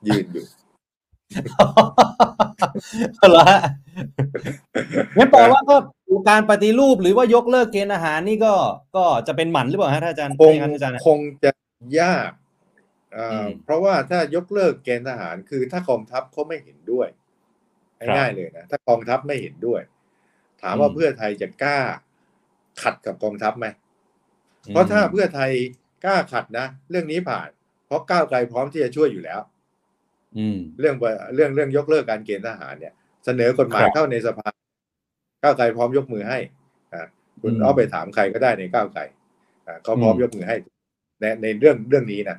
ยืนอยู่เหรอฮะงั้นแปลว่าก็ การปฏิรูปหรือว่ายกเลิกเกณฑ์อาหารนี่ก็ก็จะเป็นหมันหรือเปล่าฮะท่านอาจารย์คงถ้าอย่างนั้นอาจารย์นะคงจะยากเอ่ออมเพราะว่าถ้ายกเลิกเกณฑ์ทหารคือถ้ากองทัพเขาไม่เห็นด้วยครับง่ายๆเลยนะถ้ากองทัพไม่เห็นด้วย ถามว่าอืมเพื่อไทยจะกล้าขัดกับกองทัพไหมเพราะถ้าเพื่อไทยกล้าขัดนะเรื่องนี้ผ่าน เพราะก้าวไกลพร้อมที่จะช่วยอยู่แล้วอืมเรื่องเรื่องเรื่องยกเลิกการเกณฑ์ทหารเนี่ย เสนอกฎหมายครับเข้าในสภา ก้าวไกลพร้อมยกมือให้อ่าคุณอืมเอาไปถามใครก็ได้ในก้าวไกลอ่าเขาพร้อมอืมยกมือให้ในในเรื่องเรื่องนี้นะ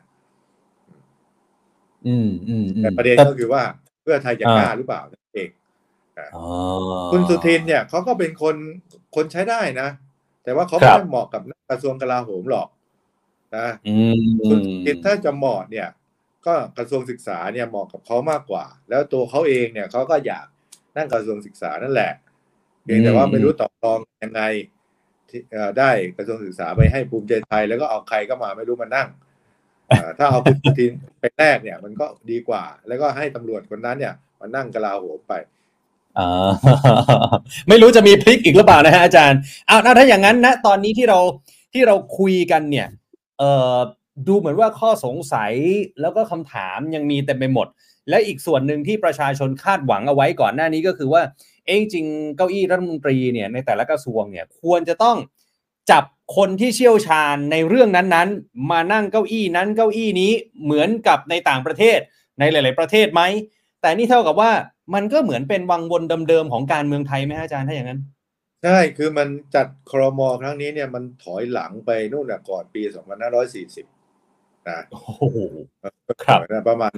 อืมอืมอืมแต่ประเด็นแต่ก็คือว่าเพื่อไทยจะอ่ากล้าหรือเปล่านั่นเองอ๋อคุณสุทินเนี่ยเขาก็เป็นคนคนใช้ได้นะ แต่ว่าเขาครัไม่บได้เหมาะกับกระทรวงกลาโหมหรอกนะอืมคุณสุทินถ้าจะเหมาะเนี่ย ก็กระทรวงศึกษาเนี่ยเหมาะกับเขามากกว่า แล้วตัวเขาเองเนี่ยเขาก็อยากนั่งกระทรวงศึกษานั่นแหละ เพียงแต่ว่าไม่รู้ตอบรองยังไงที่เอ่อได้กระทรวงศึกษาไปให้ภูมิใจไทย แล้วก็เอาใครก็มาไม่รู้มานั่งอ่าถ้าเอาคุณสุทินไปแรกเนี่ย มันก็ดีกว่า แล้วก็ให้ตำรวจคนนั้นเนี่ยมานั่งกลาโหมไปอ่าไม่รู้จะมีพลิกอีกหรือเปล่านะฮะอาจารย์อ้าวถ้าอย่างนั้นนะตอนนี้ที่เราที่เราคุยกันเนี่ย เอ่อดูเหมือนว่าข้อสงสัยแล้วก็คำถามยังมีเต็มไปหมด และอีกส่วนหนึ่งที่ประชาชนคาดหวังเอาไว้ก่อนหน้านี้ก็คือว่า เอะจริงเก้าอี้รัฐมนตรีเนี่ยในแต่ละกระทรวงเนี่ยควรจะต้องจับคนที่เชี่ยวชาญในเรื่องนั้นๆ มานั่งเก้าอี้นั้นเก้าอี้นี้เหมือนกับในต่างประเทศในหลาย ๆ ประเทศไหม แต่นี่เท่ากับว่ามันก็เหมือนเป็นวังวนเดิมๆของการเมืองไทยไหมฮะอาจารย์ถ้าอย่างนั้นใช่คือมันจัดครมครั้งนี้เนี่ยมันถอยหลังไปนู่นน่ะก่อนปี 2540นะโอ้โหครับนะประมาณ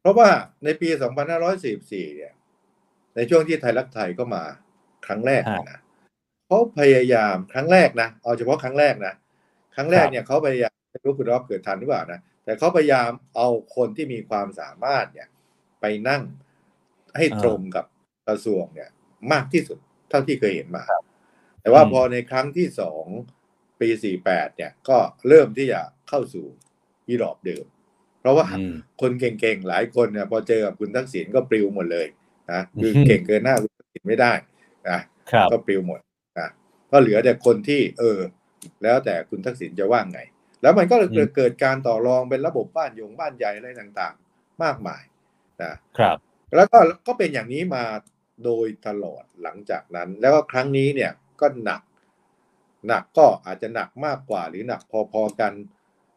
เพราะว่าในปี 2544เนี่ย ในช่วงที่ไทยรักไทยก็มาครั้งแรกนะเขาพยายามครั้งแรกนะเอาเฉพาะครั้งแรกนะครั้งแรกเนี่ยเขาพยายามไม่รู้คุณรอบเกิดทันหรือเปล่านะแต่เขาพยายามเอาคนที่มีความสามารถเนี่ยไปนั่งให้ตรงกับกระทรวงเนี่ย มากที่สุดเท่าที่เคยเห็นมา แต่ว่าอืมพอในครั้งที่สองปี48เนี่ยก็เริ่มที่จะเข้าสู่อีรอบเดิม เพราะว่าอืมคนเก่งๆหลายคนเนี่ยพอเจอกับคุณทักษิณก็ปลิวหมดเลย นะคืออืมเก่งเกินหน้าคุณทักษิณไม่ได้นะครับก็ปลิวหมดนะก็เหลือแต่คนที่ เออ แล้วแต่คุณทักษิณจะว่าไง แล้วมันก็อืมเกิดการต่อรองเป็นระบบบ้านยงบ้านใหญ่อะไรต่างๆ มากมายนะครับ แล้วก็ก็เป็นอย่างนี้มาโดยตลอดหลังจากนั้น แล้วก็ครั้งนี้เนี่ยก็หนัก หนักก็อาจจะหนักมากกว่าหรือหนักพอๆกัน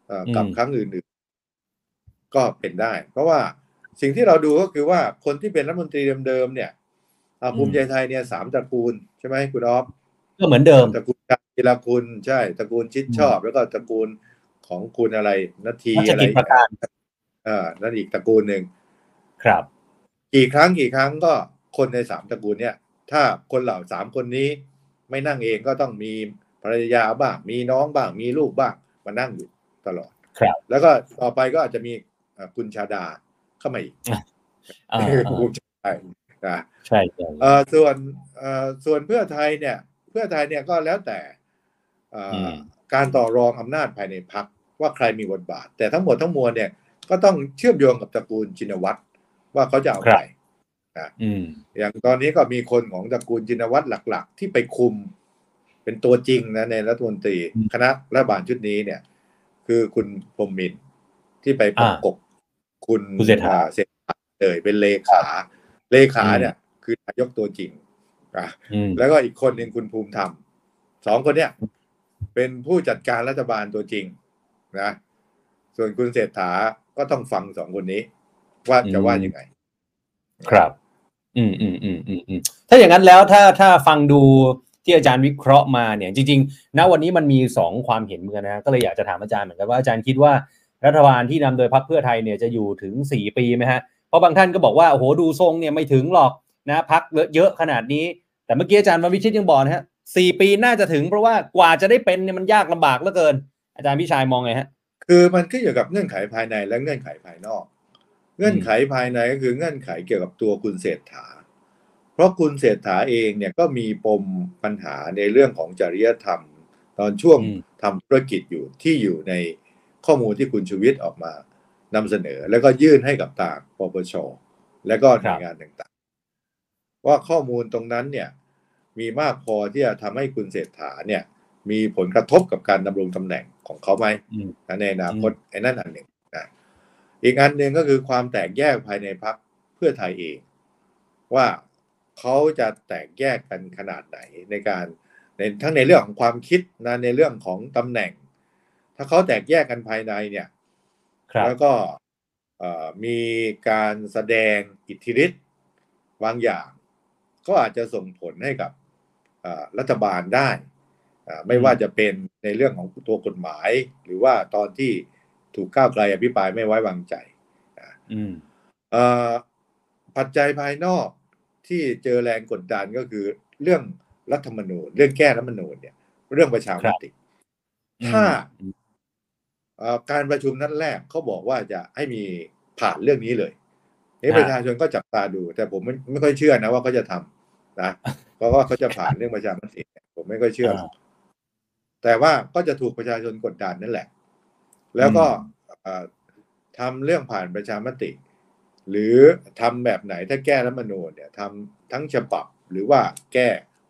เอ่อกับอืมครั้งอื่นๆก็เป็นได้ เพราะว่า สิ่งที่เราดูก็คือว่าคนที่เป็นรัฐมนตรีเดิมๆเนี่ยอ่าภูมิใจไทยเนี่ยสามตระกูลใช่ไหมคุณอ๊อฟก็เหมือนเดิมตระกูลกีฬาคุณใช่ตระกูลชิดชอบ แล้วก็ตระกูลของคุณอะไรนาทีรัชอะไรกิจประการเอ่านั่นอีกตระกูลหนึ่งครับ กี่ครั้งกี่ครั้งก็คนในสามตระกูลเนี่ย ถ้าคนเหล่าสามคนนี้ ไม่นั่งเองก็ต้องมีภรรยาบ้างมีน้องบ้างมีลูกบ้างมานั่งอยู่ตลอด ครับ แล้วก็ต่อไปก็อาจจะมีเอ่อคุณชาดา เข้ามาอีกอ่าภูมิใจไทยนะใช่ใช่เอ่อส่วนเอ่อส่วนเพื่อไทยเนี่ย เพื่อไทยเนี่ยก็แล้วแต่เอ่ออมการต่อรองอำนาจภายในพักว่าใครมีบทบาท แต่ทั้งหมดทั้งมวลเนี่ยก็ต้องเชื่อมโยงกับตระกูลชินวัตรว่าเขาจะเอาใครอืมอย่างตอนนี้ก็มีคนของตระกูลจินวัตรหลัก ๆ ที่ไปคุมเป็นตัวจริงนะในรัฐมนตรีอืมคณะรัฐบาลชุดนี้เนี่ย คือคุณพรหมมินทร์ที่ไปประกบ คุณคุณเศรษฐาอ่เศรษฐาเลยเป็นเลขา เลขาอืมเนี่ย คือนายกตัวจริงอะอืมแล้วก็อีกคนหนึ่งคุณภูมิธรรมสองคนเนี่ย เป็นผู้จัดการรัฐบาลตัวจริงนะส่วนคุณเศรษฐาก็ต้องฟังสองคนนี้ ว่าจะว่ายังไง ครับ อืมอืมอืมอืมอืมถ้าอย่างนั้นแล้วถ้าถ้าฟังดูที่อาจารย์วิเคราะห์มาเนี่ย จริงๆณวันนี้มันมีสองความเห็นเหมือนกันนะก็เลยอยากจะถามอาจารย์เหมือนกันว่าอาจารย์คิดว่า รัฐบาลที่นำโดยพรรคเพื่อไทยเนี่ยจะอยู่ถึงสี่ปีไหมฮะ เพราะบางท่านก็บอกว่า โอ้โห ดูทรงเนี่ยไม่ถึงหรอกนะพักเยอะขนาดนี้ แต่เมื่อกี้อาจารย์มาวิชิตยังบอกนะฮะสี่ปีน่าจะถึงเพราะว่ากว่าจะได้เป็นเนี่ยมันยากลำบากเหลือเกิน อาจารย์พิชัยมองไงฮะ คือมันขึ้นอยู่กับเงื่อนไขภายในและเงื่อนไขภายนอก เงื่อนไขภายในก็คือเงื่อนไขเกี่ยวกับตัวคุณเศรษฐา เพราะคุณเศรษฐาเองเนี่ยก็มีปมปัญหาในเรื่องของจริยธรรม ตอนช่วงอืมทำธุรกิจอยู่ที่อยู่ใน ข้อมูลที่คุณชูวิทย์ออกมานำเสนอ แล้วก็ยื่นให้กับต่างปปชและก็หน่วยงานต่างๆ ว่าข้อมูลตรงนั้นเนี่ยมีมากพอที่จะทำให้คุณเศรษฐาเนี่ย มีผลกระทบกับการดำรงตำแหน่งของเขาไหมอืมนะในอนาคตไอ้นั่นอันหนึ่งนะอีกอันหนึ่งก็คือความแตกแยกภายในพรรคเพื่อไทยเอง ว่าเขาจะแตกแยกกันขนาดไหนในการในทั้งในเรื่องของความคิดนะในเรื่องของตำแหน่ง ถ้าเขาแตกแยกกันภายในเนี่ยครับแล้วก็เอ่อมีการแสดงอิทธิฤทธิ์บางอย่าง ก็อาจจะส่งผลให้กับเอ่อรัฐบาลได้อ่าไม่ว่าจะเป็นในเรื่องของตัวกฎหมาย หรือว่าตอนที่ถูกก้าวไกลอภิปรายไม่ไว้วางใจอืมเอ่อปัจจัยภายนอกที่เจอแรงกดดันก็คือเรื่องรัฐธรรมนูญ เรื่องแก้รัฐธรรมนูญเนี่ย เรื่องประชามติ ถ้าอืมเอ่อ การประชุมนัดแรกเขาบอกว่าจะให้มีผ่านเรื่องนี้เลยนี่อ่าประชาชนก็จับตาดู แต่ผมไม่ไม่ค่อยเชื่อนะว่าเขาจะทำนะเพราะว่าเขาจะผ่านเรื่องประชามติเนี่ยผมไม่ค่อยเชื่อหรอกแต่ว่าก็จะถูกประชาชนกดดันนั่นแหละ แล้วก็เอ่อทำเรื่องผ่านประชามติ หรือทำแบบไหนถ้าแก้รัฐธรรมนูญเนี่ยทำทั้งฉบับหรือว่าแก้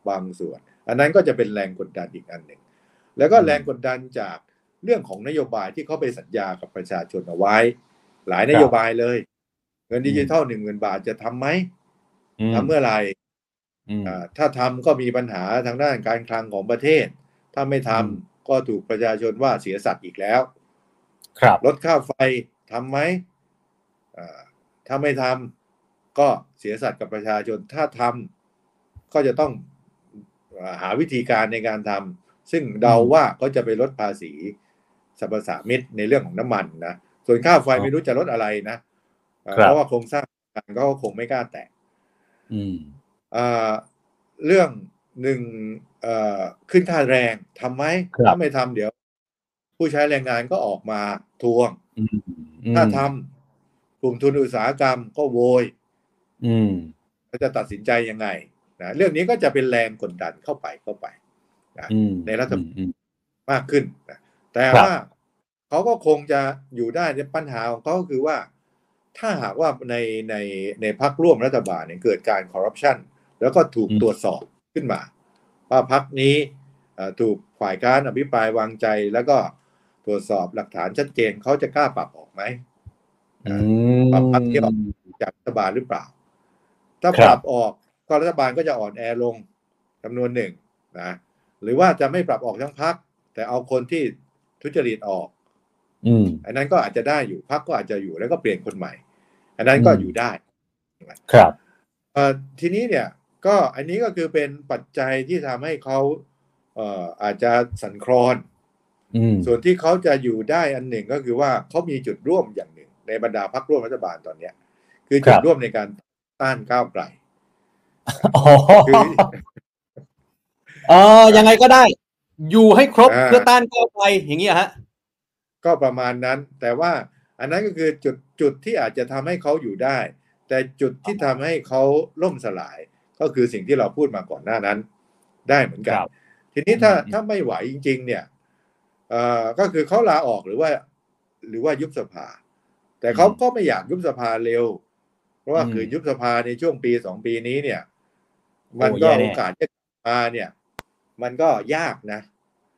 บางส่วน อันนั้นก็จะเป็นแรงกดดันอีกอันหนึ่งแล้วก็แรงกดดันจาก เรื่องของนโยบายที่เขาไปสัญญากับประชาชนเอาไว้ หลายนโยบายเลย เงินดิจิทัลหนึ่งหมื่นบาทจะทำไหมอืมทำเมื่อไหร่อืมอ่าถ้าทำก็มีปัญหาทางด้านการคลังของประเทศ ถ้าไม่ทำอืมก็ถูกประชาชนว่าเสียสัตว์อีกแล้ว ครับลดค่าไฟทำไหมอ่าถ้าไม่ทก็เสียสัตย์กับประชาชน ถ้าทำก็จะต้องเอ่อหาวิธีการในการทำซึ่งเดาว่าเขาจะไปลดภาษี สรรพสามิตในเรื่องของน้ำมันนะ ส่วนค่าไฟครับไม่รู้จะลดอะไรนะเอ่อครับเพราะว่าโครงสร้างการก็คงไม่กล้าแตะอืมเอ่อเรื่องหนึ่งเอ่อขึ้นค่าแรงทำไหมครับถ้าไม่ทำเดี๋ยว ผู้ใช้แรงงานก็ออกมาทวงอืมอืมถ้าทำกลุ่มทุนอุตสาหกรรมก็โวยอืมเขาจะตัดสินใจยังไงนะเรื่องนี้ก็จะเป็นแรงกดดันเข้าไปเข้าไปอืมในรัฐอืมมากขึ้นนะ แต่ครับว่าเขาก็คงจะอยู่ได้ในปัญหาของเขาก็คือว่า ถ้าหากว่าในในในพักร่วมรัฐบาลเนี่ยเกิดการคอร์รัปชันแล้วก็ถูกตรวจสอบขึ้นมา ว่าพักนี้เอ่อถูกฝ่ายค้านอภิปรายวางใจแล้วก็ตรวจสอบหลักฐานชัดเจนเขาจะกล้าปรับออกไหมอืมปรับพักที่ออกจากรัฐบาลหรือเปล่า ถ้าครัปบรับออกก็รัฐบาลก็จะอ่อนแอลงจำนวนหนึ่งนะหรือว่าจะไม่ปรับออกทั้งพักแต่เอาคนที่ ทุจริตออก อืมอันนั้นก็อาจจะได้อยู่พักก็อาจจะอยู่แล้วก็เปลี่ยนคนใหม่ อันนั้นก็อืมอยู่ได้ ครับเอ่อทีนี้เนี่ย ก็อันนี้ก็คือเป็นปัจจัยที่ทำให้เขาเอ่ออาจจะสั่นคลอนอืมส่วนที่เขาจะอยู่ได้อันหนึ่งก็คือว่าเขามีจุดร่วมอย่างหนึ่ง ในบรรดาพรรคร่วมรัฐบาลตอนเนี้ย คือจุดร่วมในการต้านก้าวไกลอ๋อคือเออยังไงก็ได้ อยู่ให้ครบอ่าเพื่อต้านก้าวไกลอย่างนี้ยฮะ ก็ประมาณนั้น แต่ว่าอันนั้นก็คือจุดจุดที่อาจจะทำให้เขาอยู่ได้ แต่จุดที่ทำให้เขาล่มสลาย ก็คือสิ่งที่เราพูดมาก่อนหน้านั้น ได้เหมือนกันครับทีนี้ถ้าอืมถ้าไม่ไหวจริง ๆ เนี่ยเอ่อก็คือเขาลาออกหรือว่า หรือว่ายุบสภา แต่เขาก็ไม่อยากยุบสภาเร็ว เพราะว่าคือยุบสภาในช่วงปีสองปีนี้เนี่ย มันก็โอ้แย่แน่โอกาสจะมาเนี่ย มันก็ยากนะ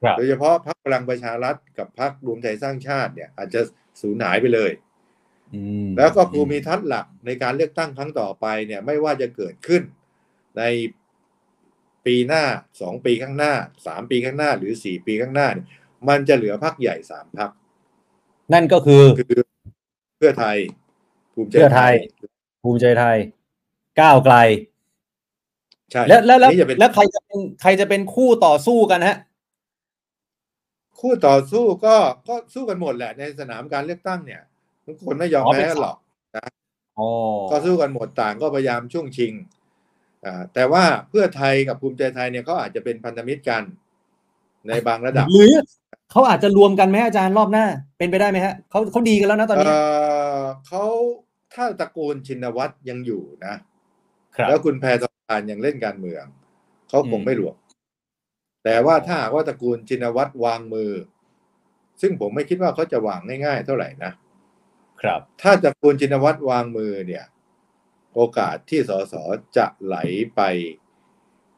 ครับโดยเฉพาะพรรคพลังประชารัฐกับพรรครวมไทยสร้างชาติเนี่ย อาจจะสูญหายไปเลยอืมแล้วก็ภูมิทัศน์หลักในการเลือกตั้งครั้งต่อไปเนี่ย ไม่ว่าจะเกิดขึ้นในปีหน้าสองปีข้างหน้าสามปีข้างหน้า หรือสี่ปีข้างหน้าเนี่ยมันจะเหลือพรรคใหญ่สามพรรคนั่นก็คือคือเพื่อไทย ภูมิใจเพื่อไทย ภูมิใจไทย ก้าวไกล ใช่แล้วแล้วแล้วนี่จะเป็นแล้วใครจะเป็นใครจะเป็นคู่ต่อสู้กันฮะ คู่ต่อสู้ก็ก็สู้กันหมดแหละในสนามการเลือกตั้งเนี่ยทุกคนไม่ยอมอ๋อแพ้เป็นหรอกอ๋อก็สู้กันหมดต่างก็พยายามช่วงชิงอ่าแต่ว่าเพื่อไทยกับภูมิใจไทยเนี่ยเขาอาจจะเป็นพันธมิตรกัน ในบางระดับหรือเขาอาจจะรวมกันไหมอาจารย์รอบหน้า เป็นไปได้ไหมฮะเขาเขาดีกันแล้วนะตอนนี้เอ่อเขาถ้าตระกูลชินวัตรยังอยู่นะครับแล้วคุณแพท องทานยังเล่นการเมืองเขาคงอืมไม่รวมแต่ว่าถ้าหากว่าตระกูลชินวัตรวางมือ ซึ่งผมไม่คิดว่าเขาจะวางง่ายๆ เท่าไหร่นะครับ ถ้าตระกูลชินวัตรวางมือเนี่ย โอกาสที่สสจะไหลไป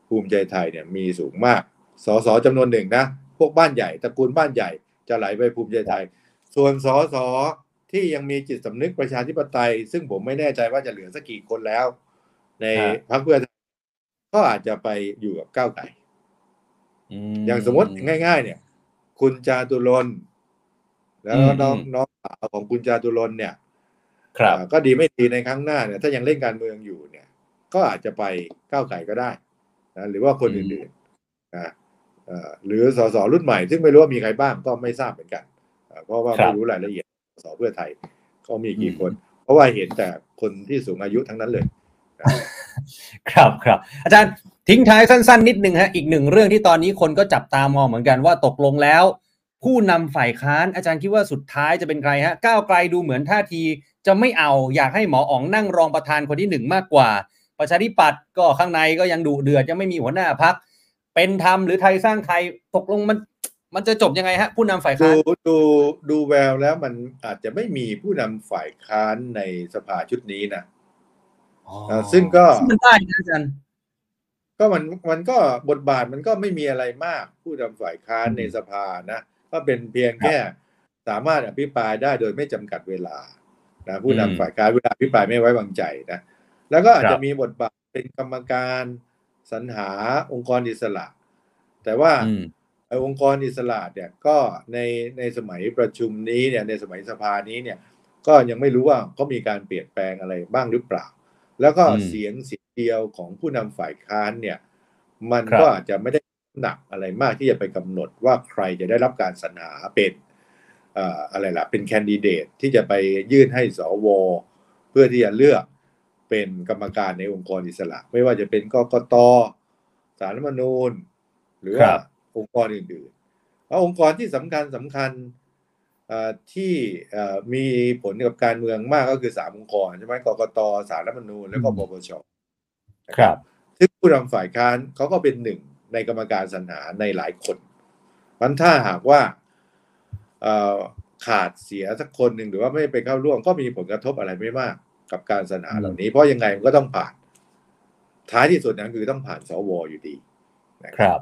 ภูมิใจไทยเนี่ยมีสูงมากสสจำนวนหนึ่งนะพวกบ้านใหญ่ตระกูลบ้านใหญ่จะไหลไปภูมิใจไทย ส่วนสสที่ยังมีจิตสำนึกประชาธิปไตย ซึ่งผมไม่แน่ใจว่าจะเหลือสักกี่คนแล้ว ในฮะพรรคเพื่อไทย ก็อาจจะไปอยู่กับก้าวไกลอย่างสมมติง่าย ๆ เนี่ย คุณจาตุรนต์แล้วอืมน้องอืมน้องสาวของคุณจาตุรนต์เนี่ย ครับอ่าก็ดีไม่ดีในครั้งหน้าเนี่ย ถ้ายังเล่นการเมืองอยู่เนี่ย ก็อาจจะไปก้าวไกลก็ได้นะหรือว่าคนอืมอื่นๆนะเอ่อหรือสสรุ่นใหม่ ซึ่งไม่รู้ว่ามีใครบ้างก็ไม่ทราบเหมือนกันอ่าเพราะว่าไม่รู้รายละเอียดสสเพื่อไทยเขามีกี่คน เพราะว่าเห็นแต่คนที่สูงอายุทั้งนั้นเลย ครับครับอาจารย์ทิ้งท้ายสั้น ๆ นิดนึงฮะอีกหนึ่งเรื่องที่ตอนนี้คนก็จับตามองเหมือนกันว่าตกลงแล้ว ผู้นำฝ่ายค้านอาจารย์คิดว่าสุดท้ายจะเป็นใครฮะก้าวไกลดูเหมือนท่าทีจะไม่เอาอยากให้หมออ๋องนั่งรองประธานคนที่หนึ่งมากกว่า ประชาธิปัตย์ก็ข้างในก็ยังดุเดือดยังไม่มีหัวหน้าพักเป็นธรรมหรือไทยสร้างไทยตกลงมันมันจะจบยังไงฮะ ผู้นำฝ่ายค้านดูดูดูแววแล้วมันอาจจะไม่มีผู้นำฝ่ายค้านในสภาชุดนี้นะ ซึ่งก็มันได้นะอาจารย์ก็มันมันก็บทบาทมันก็ไม่มีอะไรมากผู้นำฝ่ายค้านอืมในสภานะก็เป็นเพียงแค่สามารถอภิปรายได้โดยไม่จำกัดเวลานะผู้นำอืมฝ่ายค้านเวลาอภิปรายไม่ไว้วางใจนะแล้วก็อาจครัจะบมีบทบาทเป็นกรรมการสรรหาองค์กรอิสระ แต่ว่าอืมไอ้องค์กรอิสระเนี่ยก็ในในสมัยประชุมนี้เนี่ยในสมัยสภานี้เนี่ย ก็ยังไม่รู้ว่าเขามีการเปลี่ยนแปลงอะไรบ้างหรือเปล่า แล้วก็อืมเสียงเสียงเดียวของผู้นำฝ่ายค้านเนี่ย มันครับก็อาจจะไม่ได้หนักอะไรมากที่จะไปกำหนดว่าใครจะได้รับการสรรหาเป็นเอ่ออะไรล่ะ เป็นแคนดิเดตที่จะไปยื่นให้สวเพื่อที่จะเลือกเป็นกรรมการในองค์กรอิสระ ไม่ว่าจะเป็นกกตสารรัฐธรรมนูญ หรือครัว่าบองค์กรอื่นๆแล้วองค์กรที่สำคัญสำคัญเอ่อ ที่เอ่อมีผลกับการเมืองมากก็คือสามองค์กรใช่ไหมกกตสารรัฐธรรมนูญแล้วก็ปปชครับ ซึ่งผู้นำฝ่ายค้านเขาก็เป็นหนึ่งในกรรมการสรรหาในหลายคนมันถ้าหากว่าเอ่อขาดเสียสักคนหนึ่งหรือว่าไม่ไปเข้าร่วมก็มีผลกระทบอะไรไม่มากกับการสรรหาเหล่านี้ เพราะยังไงมันก็ต้องผ่าน ท้ายที่สุดนั้นคือต้องผ่านสวอยู่ดีนะคครับรับ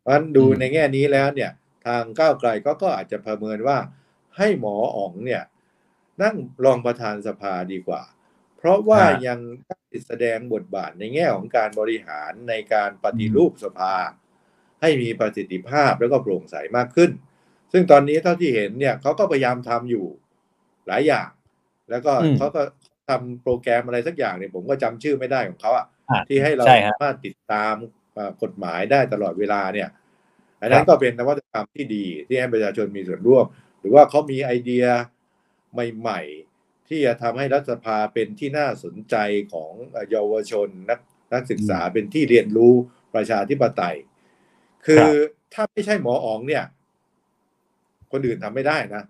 เพราะฉะนั้นดูอืมในแง่นี้แล้วเนี่ย ทางก้าวไกลก็ก็อาจจะประเมินว่า ให้หมออ๋องเนี่ย นั่งรองประธานสภาดีกว่า เพราะว่ายังได้แสดงบทบาทในแง่ของการบริหารในการปฏิรูปสภา ให้มีประสิทธิภาพแล้วก็โปร่งใสมากขึ้น ซึ่งตอนนี้เท่าที่เห็นเนี่ยเขาก็พยายามทำอยู่หลายอย่าง แล้วก็อืมเขาก็ทำโปรแกรมอะไรสักอย่างเนี่ยผมก็จำชื่อไม่ได้ของเขาอะอะที่ให้เราใช่ฮะสามารถติดตามเอ่อกฎหมายได้ตลอดเวลาเนี่ยอันนั้นก็เป็นนวัตกรรมที่ดีที่ให้ประชาชนมีส่วนร่วม หรือว่าเขามีไอเดียใหม่ๆ ที่จะทำให้รัฐสภาเป็นที่น่าสนใจของเอ่อเยาวชนนักนักศึกษาเป็นที่เรียนรู้ประชาธิปไตย คือถ้าไม่ใช่หมออ๋องเนี่ย คนอื่นทำไม่ได้นะ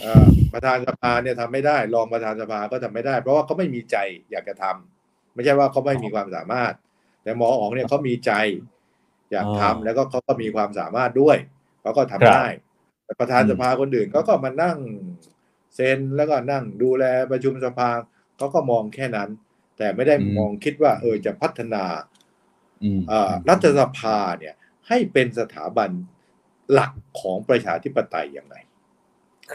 เอ่อประธานสภาเนี่ยทำไม่ได้ รองประธานสภาก็ทำไม่ได้ เพราะว่าเขาไม่มีใจอยากจะทำไม่ใช่ว่าเขาไม่มีความสามารถ แต่หมออ๋องเนี่ยเขามีใจอยากทำอ๋อแล้วก็เขาก็มีความสามารถด้วยเขาก็ทำครับได้แต่ ประธานอืมสภาคนอื่นเขาก็มานั่งเซ็นแล้วก็นั่งดูแลประชุมสภาเขาก็มองแค่นั้น แต่ไม่ได้มองคิดว่า เออจะพัฒนาอืมเอ่อรัฐสภาเนี่ย ให้เป็นสถาบันหลักของประชาธิปไตยอย่างไร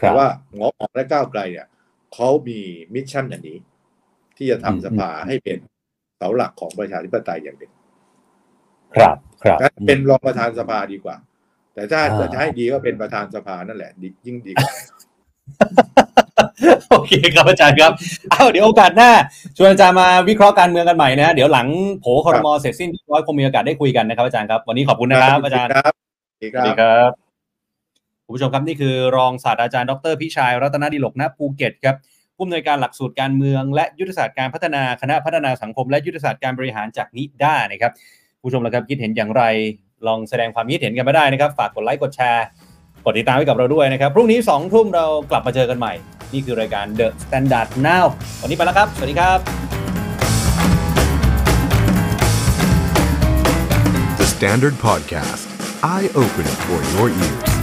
ครัแต่ว่าหมออ๋องและก้าวไกลเนี่ยเขามี mission อันนี้ ที่จะทำอืมสภาให้เป็นเสาหลักของประชาธิปไตยอย่างเด่นครับ ครับงั้นเป็นรองประธานสภาดีกว่า แต่ถ้าอ่าจะให้ดีก็เป็นประธานสภานั่นแหละดียิ่งดีกว่าโอเคครับอาจารย์ครับอ้าวเดี๋ยวโอกาสหน้าชวนอาจารย์มาวิเคราะห์การเมืองกันใหม่นะฮะเดี๋ยวหลังโผคอรมอเสร็จสิ้นเรียบร้อยคงมีโอกาสได้คุยกันนะครับอาจารย์ครับ วันนี้ขอบคุณนะครับ อาจารย์ครับสวัสดีสวัสดีคครับรับคุณผู้ชมครับนี่คือรองศาสตราจารย์ดรพิชัยรัตนดิลกณภูเก็ตครับผู้อำนวยการหลักสูตรการเมือง และยุทธศาสตร์การพัฒนาคณะพัฒนาสังคม และยุทธศาสตร์การบริหารจากนิด้านะครับผู้ชมละครับคิดเห็นอย่างไร ลองแสดงความคิดเห็นกันมาได้นะครับ ฝากกดไลค์กดแชร์ กดติดตามไว้กับเราด้วยนะครับ พรุ่งนี้2ทุ่มเรากลับมาเจอกันใหม่ นี่คือรายการ The Standard Now วันนี้ไปแล้วครับ สวัสดีครับ The Standard Podcast, eye open for your ears.